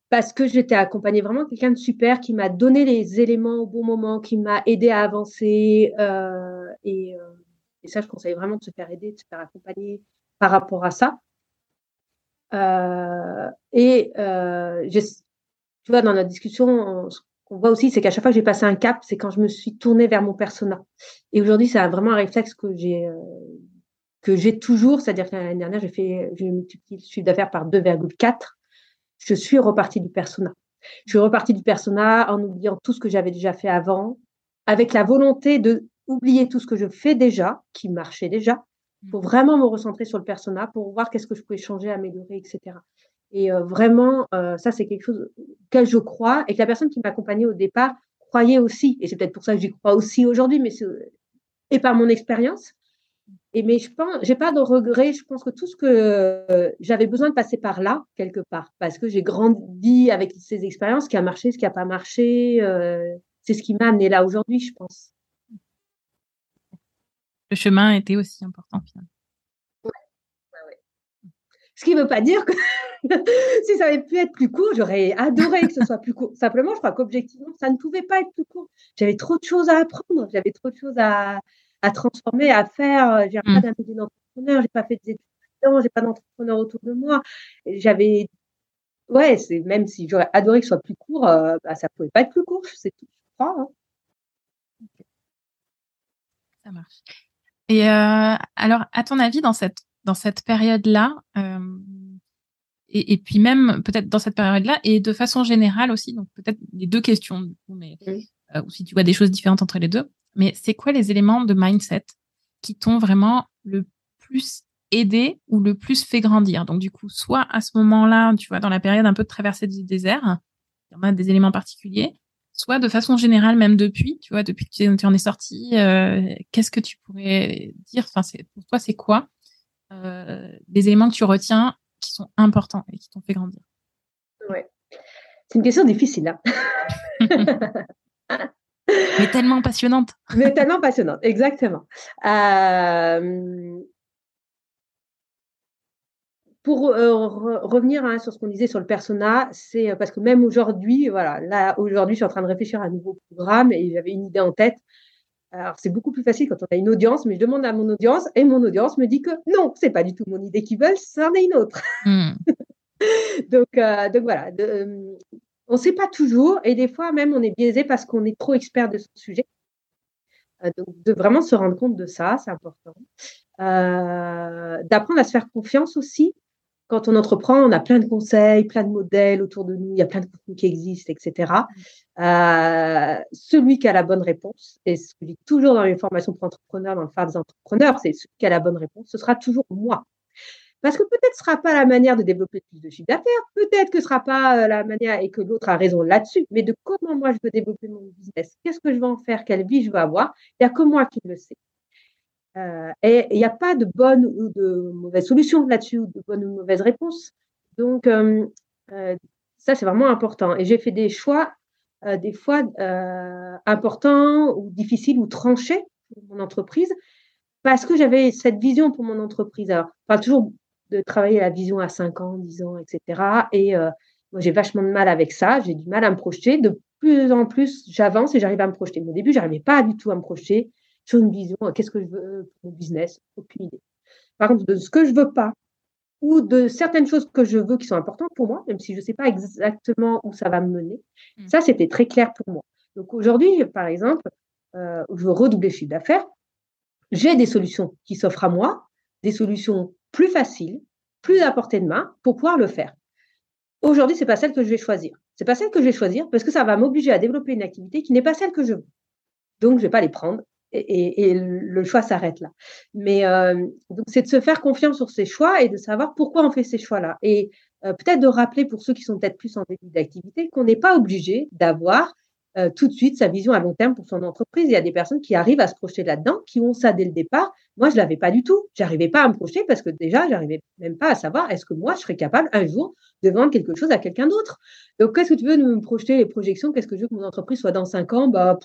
parce que j'étais accompagnée vraiment quelqu'un de super qui m'a donné les éléments au bon moment, qui m'a aidé à avancer. et, et, ça, je conseille vraiment de se faire aider, de se faire accompagner par rapport à ça. Euh, et euh, tu vois, dans notre discussion, ce qu'on voit aussi, c'est qu'à chaque fois que j'ai passé un cap, c'est quand je me suis tournée vers mon persona. Et aujourd'hui, c'est vraiment un réflexe que j'ai euh, que j'ai toujours, c'est-à-dire que l'année dernière, j'ai fait j'ai multiplié le chiffre d'affaires par 2,4. Je suis repartie du persona. Je suis repartie du persona en oubliant tout ce que j'avais déjà fait avant, avec la volonté de oublier tout ce que je fais déjà, qui marchait déjà, pour vraiment me recentrer sur le persona, pour voir qu'est-ce que je pouvais changer, améliorer, etc. Et euh, vraiment, euh, ça, c'est quelque chose auquel je crois et que la personne qui m'accompagnait au départ croyait aussi. Et c'est peut-être pour ça que j'y crois aussi aujourd'hui, mais et par mon expérience. Et mais je pense, j'ai pas de regrets. Je pense que tout ce que euh, j'avais besoin de passer par là quelque part, parce que j'ai grandi avec ces expériences, ce qui a marché, ce qui a pas marché, c'est ce qui m'a amené là aujourd'hui, je pense le chemin était aussi important finalement. Ce qui ne veut pas dire que [laughs] si ça avait pu être plus court, j'aurais adoré que ce soit plus court. Simplement, je crois qu'objectivement, ça ne pouvait pas être plus court. J'avais trop de choses à apprendre, j'avais trop de choses à, à transformer, à faire. J'ai pas mmh. d'un métier d'entrepreneur, j'ai pas fait des études, j'ai pas d'entrepreneur autour de moi. J'avais, ouais, c'est même si j'aurais adoré que ce soit plus court, euh, bah, ça pouvait pas être plus court. C'est tout, je crois. Hein. Ça marche. Et euh, alors, à ton avis, dans cette dans cette période-là, euh, et, et, puis même peut-être dans cette période-là, et de façon générale aussi, donc peut-être les deux questions, mais euh, ou si tu vois des choses différentes entre les deux, mais c'est quoi les éléments de mindset qui t'ont vraiment le plus aidé ou le plus fait grandir? Donc du coup, soit à ce moment-là, tu vois, dans la période un peu de traversée du désert, il y en a des éléments particuliers, soit de façon générale, même depuis, tu vois, depuis que tu en es sorti, euh, qu'est-ce que tu pourrais dire? Enfin, pour toi, c'est quoi euh, des éléments que tu retiens qui sont importants et qui t'ont fait grandir? Ouais, c'est une question difficile. Hein [laughs] Mais tellement passionnante. Mais tellement passionnante, exactement. Euh, pour euh, revenir hein, sur ce qu'on disait sur le persona, c'est euh, parce que même aujourd'hui, voilà, là aujourd'hui, je suis en train de réfléchir à un nouveau programme et j'avais une idée en tête. Alors c'est beaucoup plus facile quand on a une audience, mais je demande à mon audience et mon audience me dit que non, c'est pas du tout mon idée qu'ils veulent, c'en est une autre. [laughs] Hmm. [laughs] donc, donc voilà, on ne sait pas toujours et des fois même on est biaisé parce qu'on est trop expert de ce sujet. donc de vraiment se rendre compte de ça, c'est important. D'apprendre à se faire confiance aussi quand on entreprend, on a plein de conseils, plein de modèles autour de nous, il y a plein de contenus qui existent, etc. Euh, celui qui a la bonne réponse, et ce que je dis toujours dans les formations pour entrepreneurs, dans le phare des entrepreneurs, c'est celui qui a la bonne réponse, ce sera toujours moi. Parce que peut-être ce ne sera pas la manière de développer plus de chiffre d'affaires, peut-être que ce ne sera pas euh, la manière et que l'autre a raison là-dessus, mais de comment moi je veux développer mon business, qu'est-ce que je vais en faire, quelle vie je veux avoir, il n'y a que moi qui le sais. Euh, et il n'y a pas de bonne ou de mauvaise solution là-dessus, de bonne ou de mauvaise réponse. Donc, euh, euh, ça, c'est vraiment important. Et j'ai fait des choix, des fois importants ou difficiles ou tranchés pour mon entreprise, parce que j'avais cette vision pour mon entreprise. Alors, pas toujours de travailler la vision à 5 ans, 10 ans, etc. Et moi, j'ai vachement de mal avec ça. J'ai du mal à me projeter. De plus en plus, j'avance et j'arrive à me projeter. au début, j'arrivais pas du tout à me projeter sur une vision, euh, qu'est-ce que je veux pour mon business, aucune idée. Par contre, de ce que je veux pas, ou de certaines choses que je veux qui sont importantes pour moi, même si je ne sais pas exactement où ça va me mener, mmh. ça, c'était très clair pour moi. Donc aujourd'hui, par exemple, euh, je veux redoubler le chiffre d'affaires, j'ai des solutions qui s'offrent à moi, des solutions plus faciles, plus à portée de main pour pouvoir le faire. Aujourd'hui, ce n'est pas celle que je vais choisir. Ce n'est pas celle que je vais choisir parce que ça va m'obliger à développer une activité qui n'est pas celle que je veux. Donc, je ne vais pas les prendre et, le choix s'arrête là. Mais euh, c'est de se faire confiance sur ses choix et de savoir pourquoi on fait ces choix-là. Et euh, peut-être de rappeler pour ceux qui sont peut-être plus en début d'activité qu'on n'est pas obligé d'avoir euh, tout de suite sa vision à long terme pour son entreprise. Il y a des personnes qui arrivent à se projeter là-dedans, qui ont ça dès le départ. Moi, je l'avais pas du tout. J'arrivais pas à me projeter parce que déjà, j'arrivais même pas à savoir est-ce que moi, je serais capable un jour de vendre quelque chose à quelqu'un d'autre. Donc, qu'est-ce que tu veux de me projeter les projections? Qu'est-ce que je veux que mon entreprise soit dans cinq ans? Bah,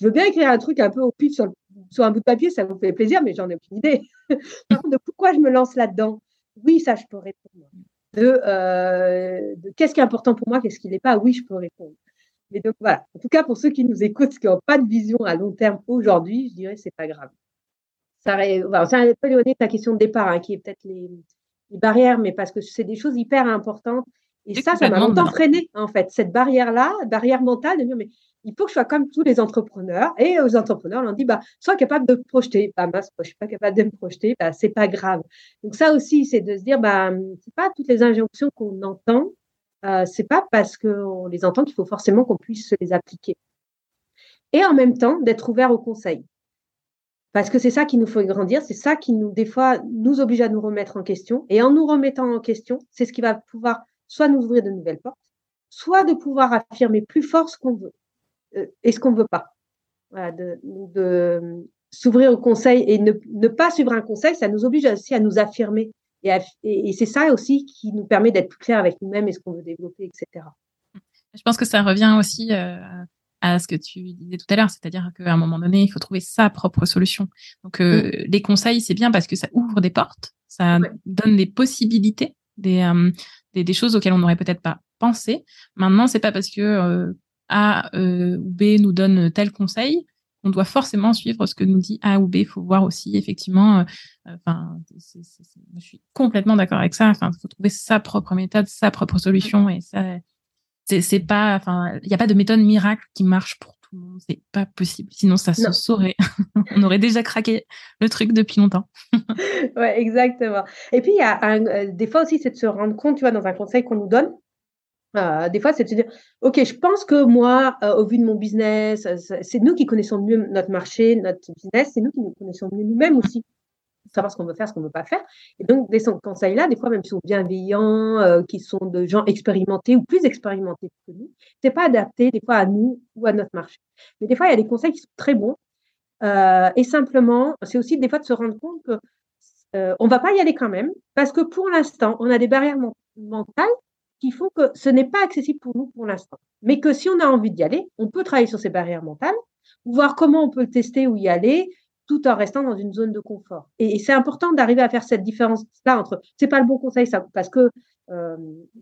je veux bien écrire un truc un peu au pif sur, un bout de papier, ça vous fait plaisir, mais j'en ai aucune idée. [laughs] de pourquoi je me lance là-dedans? Oui, ça, je peux répondre. De, euh, qu'est-ce qui est important pour moi, qu'est-ce qui n'est pas? Oui, je peux répondre. Mais donc voilà, en tout cas pour ceux qui nous écoutent, qui n'ont pas de vision à long terme aujourd'hui, je dirais c'est pas grave. Ça, c'est un peu de ta question de départ, hein, qui est peut-être les, barrières, mais parce que c'est des choses hyper importantes. Et ça, ça m'a longtemps freiné, en fait, cette barrière-là, barrière mentale, de dire, mais il faut que je sois comme tous les entrepreneurs. Et aux entrepreneurs, on dit, bah, sois capable de te projeter. Bah, moi, je suis pas capable de me projeter, bah, c'est pas grave. Donc ça aussi, c'est de se dire, bah, c'est pas toutes les injonctions qu'on entend euh, c'est pas parce qu'on les entend qu'il faut forcément qu'on puisse les appliquer. Et en même temps, d'être ouvert au conseil. Parce que c'est ça qui nous fait grandir, c'est ça qui nous, des fois, nous oblige à nous remettre en question. Et en nous remettant en question, c'est ce qui va pouvoir soit nous ouvrir de nouvelles portes, soit de pouvoir affirmer plus fort ce qu'on veut euh, et ce qu'on ne veut pas. Voilà, de, s'ouvrir au conseil et ne, pas suivre un conseil, ça nous oblige aussi à nous affirmer et, c'est ça aussi qui nous permet d'être plus clair avec nous-mêmes et ce qu'on veut développer, etc. Je pense que ça revient aussi euh, à ce que tu disais tout à l'heure, c'est-à-dire qu'à un moment donné, il faut trouver sa propre solution. Donc, euh, mm. les conseils, c'est bien parce que ça ouvre des portes, ça donne des possibilités, des, des, des, choses auxquelles on n'aurait peut-être pas pensé. Maintenant, c'est pas parce que A ou B nous donne tel conseil on doit forcément suivre ce que nous dit A ou B. Il faut voir aussi, effectivement, enfin, je suis complètement d'accord avec ça. Enfin, il faut trouver sa propre méthode, sa propre solution, et ça, c'est pas, enfin, il n'y a pas de méthode miracle qui marche pour tout le monde. C'est pas possible. Sinon, ça se saurait. [laughs] On aurait déjà craqué le truc depuis longtemps. [laughs] ouais, exactement. Et puis, il y a euh, des fois aussi, c'est de se rendre compte, tu vois, dans un conseil qu'on nous donne. Euh, des fois, c'est de se dire, OK, je pense que moi, euh, au vu de mon business, c'est nous qui connaissons mieux notre marché, notre business, c'est nous qui nous connaissons mieux nous-mêmes aussi savoir ce qu'on veut faire, ce qu'on ne veut pas faire. Et donc, des conseils-là, des fois, même qui sont bienveillants, euh, qui sont de gens expérimentés ou plus expérimentés que nous, c'est pas adapté des fois à nous ou à notre marché. Mais des fois, il y a des conseils qui sont très bons. Euh, et simplement, c'est aussi des fois de se rendre compte que euh, va pas y aller quand même, parce que pour l'instant, on a des barrières mentales qui font que ce n'est pas accessible pour nous pour l'instant. Mais que si on a envie d'y aller, on peut travailler sur ces barrières mentales, voir comment on peut tester ou y aller, tout en restant dans une zone de confort. Et, c'est important d'arriver à faire cette différence-là entre c'est pas le bon conseil ça, parce que euh,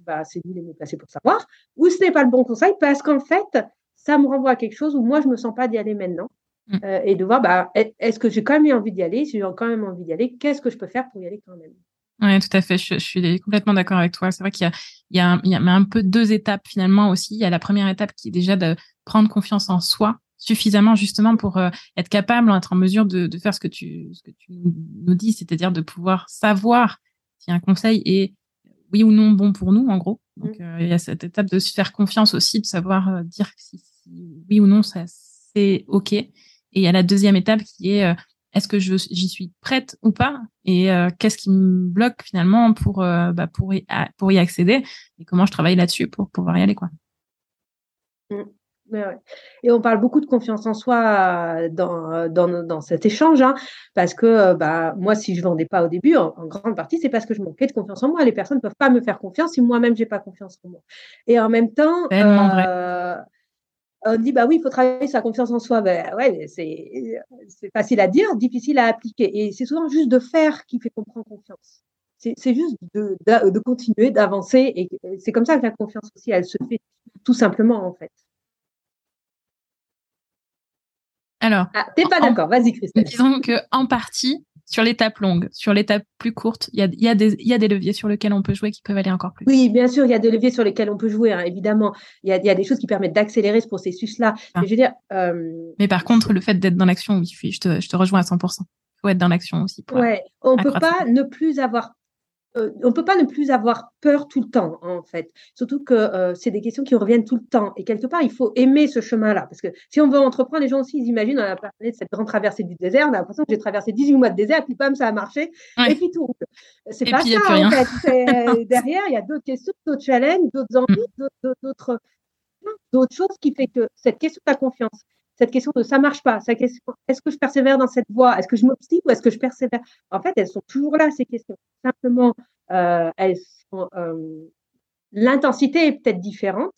bah, c'est lui les mieux placé pour savoir, ou ce n'est pas le bon conseil parce qu'en fait, ça me renvoie à quelque chose où moi, je me sens pas d'y aller maintenant. Mm. Euh, et de voir, bah, est-ce que j'ai quand même envie d'y aller? Si j'ai quand même envie d'y aller, qu'est-ce que je peux faire pour y aller quand même? Oui, tout à fait. Je, suis complètement d'accord avec toi. C'est vrai qu'il y, y, il y a un peu deux étapes finalement aussi. Il y a la première étape qui est déjà de prendre confiance en soi suffisamment justement pour euh, être capable, être en mesure de, de, faire ce que tu, ce que tu nous dis, c'est-à-dire de pouvoir savoir si un conseil est oui ou non bon pour nous, en gros. Donc, mmh. euh, il y a cette étape de se faire confiance aussi, de savoir euh, dire si, oui ou non ça c'est ok. Et il y a la deuxième étape qui est est-ce que j'y suis prête ou pas? Et qu'est-ce qui me bloque finalement pour bah, pour y, pour y accéder? Et comment je travaille là-dessus pour pouvoir y aller quoi? Et on parle beaucoup de confiance en soi dans, dans, dans cet échange, hein, parce que bah, moi, si je ne vendais pas au début, en, grande partie, c'est parce que je manquais de confiance en moi. Les personnes ne peuvent pas me faire confiance si moi-même, je n'ai pas confiance en moi. Et en même temps, euh, on dit, bah oui, il faut travailler sa confiance en soi. Ben, ouais, c'est facile à dire, difficile à appliquer. Et c'est souvent juste de faire qui fait qu'on prend confiance. C'est juste de, de, de continuer, d'avancer. Et c'est comme ça que la confiance aussi, elle se fait tout simplement, en fait. Alors, ah, t'es pas d'accord, vas-y Christelle. Disons que en partie, sur l'étape longue, sur l'étape plus courte, il y a, y, a des, y a des leviers sur lesquels on peut jouer qui peuvent aller encore plus. Oui, bien sûr, il y a des leviers sur lesquels on peut jouer, hein, évidemment. Il y a, y a, des choses qui permettent d'accélérer ce processus-là. Ah. Mais, je veux dire, euh... mais par contre, le fait d'être dans l'action, oui, je te, je te rejoins à 100%. Il faut être dans l'action aussi. ouais, on ne peut pas ne plus avoir euh, on ne peut pas ne plus avoir peur tout le temps, en fait. Surtout que euh, c'est des questions qui reviennent tout le temps. Et quelque part, il faut aimer ce chemin-là. Parce que si on veut entreprendre, les gens aussi, ils imaginent, on a parlé de cette grande traversée du désert, on a l'impression que j'ai traversé 18 mois de désert, puis bam, ça a marché, et puis tout. C'est pas ça, en fait. [laughs] derrière, il y a d'autres questions, d'autres challenges, d'autres envies, mm. d'autres, d'autres choses qui fait que cette question de la confiance, cette question de ça marche pas, cette question est-ce que je persévère dans cette voie, est-ce que je m'obstine ou est-ce que je persévère? En fait, elles sont toujours là ces questions. Simplement, euh, elles sont, euh, l'intensité est peut-être différente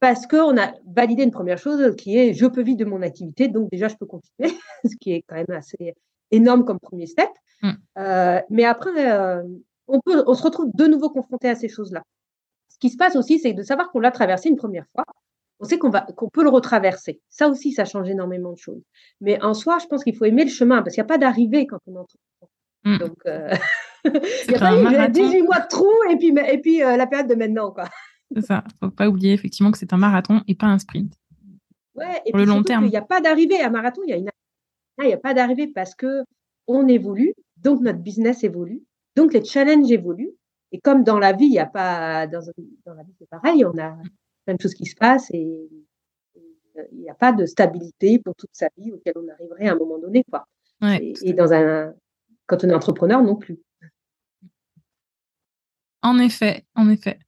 parce qu'on a validé une première chose qui est je peux vivre de mon activité, donc déjà je peux continuer, [laughs] ce qui est quand même assez énorme comme premier step. Mm. Euh, mais après, on peut, on se retrouve de nouveau confronté à ces choses-là. Ce qui se passe aussi, c'est de savoir qu'on l'a traversé une première fois, on sait qu'on va qu'on peut le retraverser. Ça aussi, ça change énormément de choses. Mais en soi, je pense qu'il faut aimer le chemin parce qu'il n'y a pas d'arrivée quand on entreprend. Mmh. Donc, euh, [laughs] il n'y a pas 18 mois de trou et puis, et puis euh, la période de maintenant. quoi. C'est ça. faut pas oublier effectivement que c'est un marathon et pas un sprint. Ouais, et Pour le long terme. Il n'y a pas d'arrivée. À marathon, il y a une il n'y a pas d'arrivée parce que on évolue, donc notre business évolue, donc les challenges évoluent. Et comme dans la vie, il n'y a pas dans, dans la vie c'est pareil, on a plein de choses qui se passent et il n'y a pas de stabilité pour toute sa vie auquel on arriverait à un moment donné. Quoi. et, dans un, quand on est entrepreneur, non plus. En effet, en effet.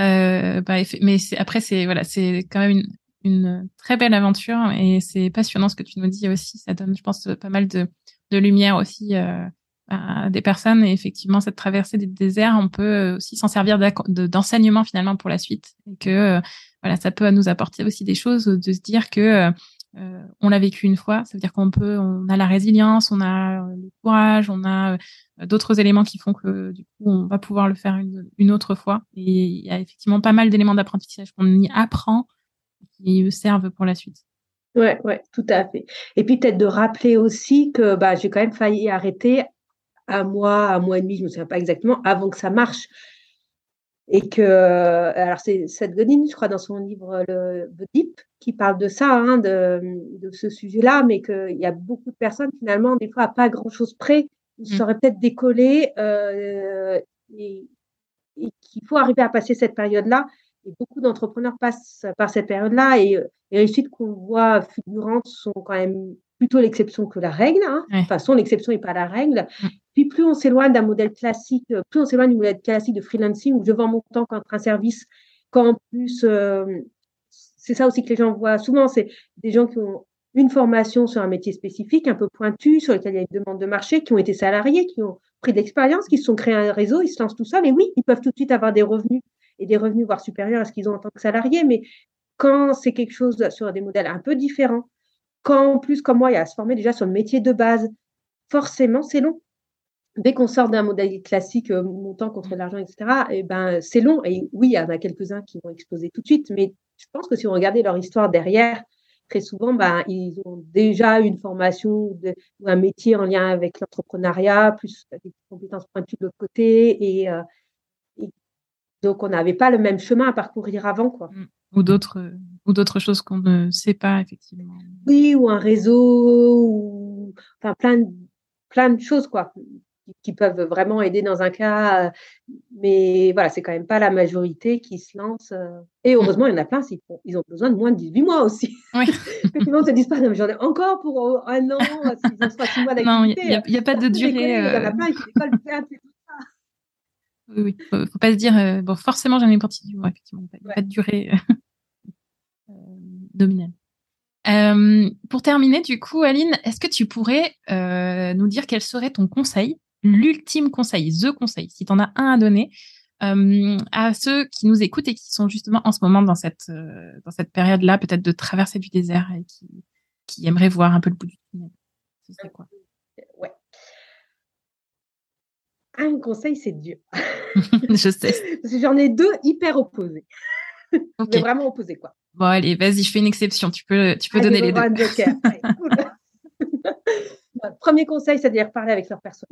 Euh, bah, mais après, c'est voilà, c'est quand même une, une, très belle aventure et c'est passionnant ce que tu nous dis aussi. Ça donne, je pense, pas mal de, de lumière aussi euh, à des personnes. Et effectivement, cette traversée des déserts, on peut aussi s'en servir d'enseignement finalement pour la suite. Et que euh, voilà, ça peut nous apporter aussi des choses de se dire que euh, on l'a vécu une fois. Ça veut dire qu'on peut, on a la résilience, on a le courage, on a d'autres éléments qui font que du coup, on va pouvoir le faire une, une autre fois. Et il y a effectivement pas mal d'éléments d'apprentissage qu'on y apprend qui servent pour la suite. Ouais, ouais, tout à fait. Et puis peut-être de rappeler aussi que bah, j'ai quand même failli arrêter un mois, un mois et demi, je ne me souviens pas exactement, avant que ça marche. Et que, alors c'est Seth Godin, je crois, dans son livre le, The Deep, qui parle de ça, hein, de, de, ce sujet-là, mais qu'il y a beaucoup de personnes, finalement, des fois, à pas grand-chose près, ils mmh. seraient peut-être décollés euh, et, et qu'il faut arriver à passer cette période-là et beaucoup d'entrepreneurs passent par cette période-là et euh, les réussites qu'on voit figurantes sont quand même plutôt l'exception que la règle. Hein. De toute façon, l'exception n'est pas la règle. Mm. Puis plus on s'éloigne d'un modèle classique, euh, plus on s'éloigne du modèle classique de freelancing où je vends mon temps contre un service, quand en plus, euh, c'est ça aussi que les gens voient souvent, c'est des gens qui ont une formation sur un métier spécifique, un peu pointu, sur lequel il y a une demande de marché, qui ont été salariés, qui ont pris d'expérience, qui se sont créés un réseau, ils se lancent tout seuls. Et oui, ils peuvent tout de suite avoir des revenus et des revenus voire supérieurs à ce qu'ils ont en tant que salariés. Mais quand c'est quelque chose sur des modèles un peu différents, quand en plus, comme moi, il y a à se former déjà sur le métier de base, forcément, c'est long. Dès qu'on sort d'un modèle classique, euh, montant contre l'argent, etc., et eh ben, c'est long. Et oui, il y en a quelques-uns qui vont exploser tout de suite, mais je pense que si on regardait leur histoire derrière, très souvent, ben, ils ont déjà une formation ou un métier en lien avec l'entrepreneuriat, plus des compétences pointues de l'autre côté, et, euh, donc, on n'avait pas le même chemin à parcourir avant, quoi. Ou d'autres, ou d'autres choses qu'on ne sait pas, effectivement. Oui, ou un réseau, ou enfin plein de, plein de choses, quoi, qui peuvent vraiment aider dans un cas. Mais voilà, c'est quand même pas la majorité qui se lance. Euh. Et heureusement, il y en a plein, ils ont besoin de moins de 18 mois aussi. Oui. [laughs] Le monde se dit pas, non, j'en ai encore pour un an, s'ils ont six mois d'activité. Non, il n'y a, pas de durée. Il y en a plein pas le faire oui, oui. Faut, faut pas se dire, euh, bon, forcément, j'en ai une partie du mois, effectivement. Pas, de durée [laughs] euh, nominale. Euh, pour terminer, du coup, Aline, est-ce que tu pourrais euh, nous dire quel serait ton conseil, l'ultime conseil, the conseil, si tu en as un à donner, euh, à ceux qui nous écoutent et qui sont justement en ce moment dans cette, euh, dans cette période-là, peut-être de traverser du désert et qui, qui aimeraient voir un peu le bout du tunnel? Ce serait quoi Ouais. Un conseil, c'est dur. [laughs] [laughs] je sais. Parce que j'en ai deux hyper opposés. [laughs] Okay. vraiment opposés, quoi. Bon, allez, vas-y, je fais une exception. Tu peux, tu peux donner les deux. Premier conseil, c'est-à-dire parler avec leur personne.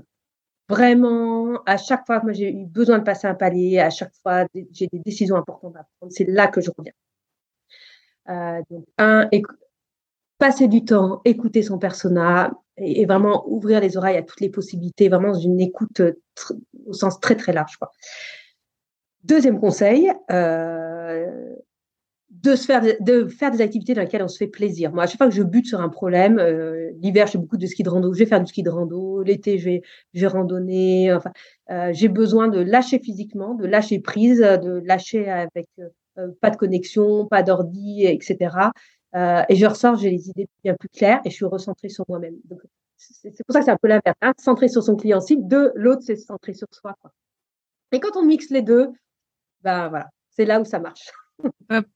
Vraiment, à chaque fois que moi j'ai eu besoin de passer un palier, à chaque fois j'ai des décisions importantes à prendre, c'est là que je reviens. Euh, donc, un, passer du temps, écouter son persona, et, vraiment ouvrir les oreilles à toutes les possibilités, vraiment une écoute euh, au sens très très large. Deuxième conseil, euh, de, se faire, de faire des activités dans lesquelles on se fait plaisir. Moi, à chaque fois que je bute sur un problème, euh, l'hiver, je fais beaucoup de ski de rando, je vais faire du ski de rando, l'été, je vais, je vais randonner. Enfin, j'ai besoin de lâcher physiquement, de lâcher prise, de lâcher avec pas de connexion, pas d'ordi, etc. Euh, et je ressors, j'ai les idées bien plus claires et je suis recentrée sur moi-même. Donc, c'est pour ça que c'est un peu l'inverse. Hein, centré sur son client cible. Deux, l'autre, c'est centré sur soi. Quoi. Et quand on mixe les deux, ben voilà, c'est là où ça marche. [laughs]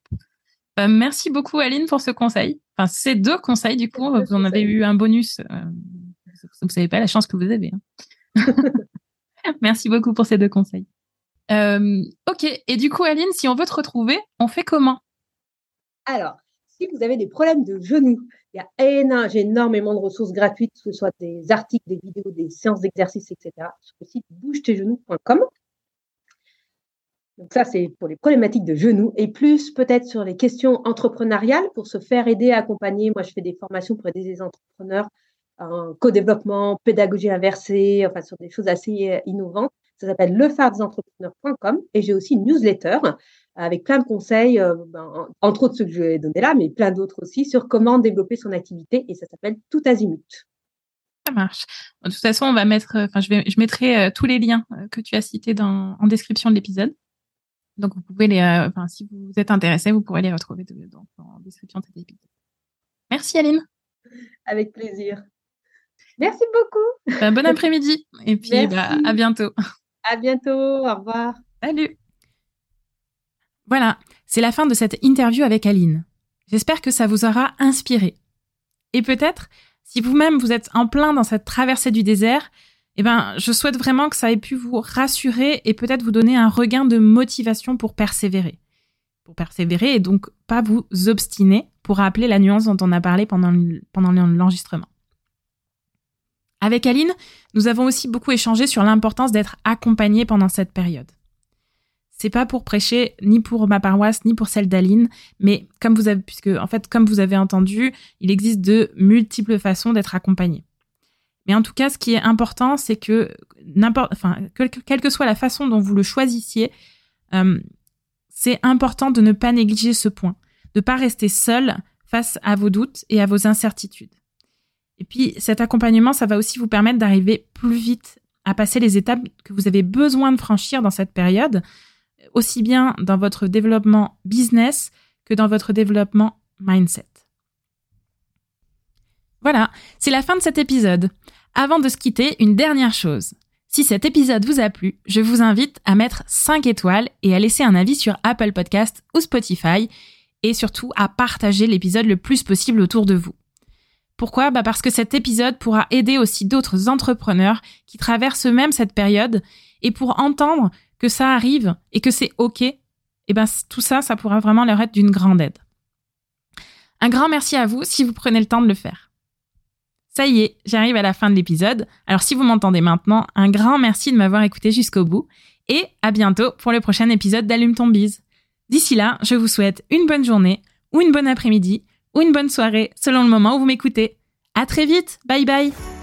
Euh, merci beaucoup, Aline, pour ce conseil. Enfin, ces deux conseils, du coup, vous en avez eu un bonus. Euh, vous savez pas la chance que vous avez. Hein. [laughs] merci beaucoup pour ces deux conseils. Euh, ok, et du coup, Aline, si on veut te retrouver, on fait comment? Alors, si vous avez des problèmes de genoux, il y a énormément de ressources gratuites, que ce soit des articles, des vidéos, des séances d'exercice, etc. sur le site bougetesgenoux.com. Donc ça, c'est pour les problématiques de genoux et plus peut-être sur les questions entrepreneuriales pour se faire aider, accompagner. Moi, je fais des formations pour aider les entrepreneurs en co-développement, pédagogie inversée, enfin sur des choses assez euh, innovantes. Ça s'appelle lefardesentrepreneurs.com et j'ai aussi une newsletter avec plein de conseils, euh, ben, entre autres ceux que je vais donner là, mais plein d'autres aussi sur comment développer son activité et ça s'appelle Tout Azimut. Ça marche. De toute façon, on va mettre, enfin, je, vais, je mettrai euh, tous les liens euh, que tu as cités dans, en description de l'épisode. Donc, vous pouvez les, enfin, si vous êtes intéressé, vous pourrez les retrouver dans, en description de cet épisode. Merci Aline. Avec plaisir. Merci beaucoup. Ben, bon après-midi et puis bah, à bientôt. À bientôt. Au revoir. Salut. Voilà, c'est la fin de cette interview avec Aline. J'espère que ça vous aura inspiré. Et peut-être, si vous-même vous êtes en plein dans cette traversée du désert, eh ben, je souhaite vraiment que ça ait pu vous rassurer et peut-être vous donner un regain de motivation pour persévérer. Pour persévérer et donc pas vous obstiner pour rappeler la nuance dont on a parlé pendant, pendant l'enregistrement. Avec Aline, nous avons aussi beaucoup échangé sur l'importance d'être accompagné pendant cette période. C'est pas pour prêcher ni pour ma paroisse ni pour celle d'Aline, mais comme vous avez, puisque en fait, comme vous avez entendu, il existe de multiples façons d'être accompagné. Mais en tout cas, ce qui est important, c'est que quelle que soit la façon dont vous le choisissiez, euh, c'est important de ne pas négliger ce point, de ne pas rester seul face à vos doutes et à vos incertitudes. Et puis, cet accompagnement, ça va aussi vous permettre d'arriver plus vite à passer les étapes que vous avez besoin de franchir dans cette période, aussi bien dans votre développement business que dans votre développement mindset. Voilà, c'est la fin de cet épisode. Avant de se quitter, une dernière chose. Si cet épisode vous a plu, je vous invite à mettre 5 étoiles et à laisser un avis sur Apple Podcast ou Spotify et surtout à partager l'épisode le plus possible autour de vous. Pourquoi? Bah Parce que cet épisode pourra aider aussi d'autres entrepreneurs qui traversent eux-mêmes cette période et pour entendre que ça arrive et que c'est OK, et ben tout ça, ça pourra vraiment leur être d'une grande aide. Un grand merci à vous si vous prenez le temps de le faire. Ça y est, j'arrive à la fin de l'épisode. Alors si vous m'entendez maintenant, un grand merci de m'avoir écouté jusqu'au bout et à bientôt pour le prochain épisode d'Allume ton bise. D'ici là, je vous souhaite une bonne journée ou une bonne après-midi ou une bonne soirée selon le moment où vous m'écoutez. À très vite. Bye bye.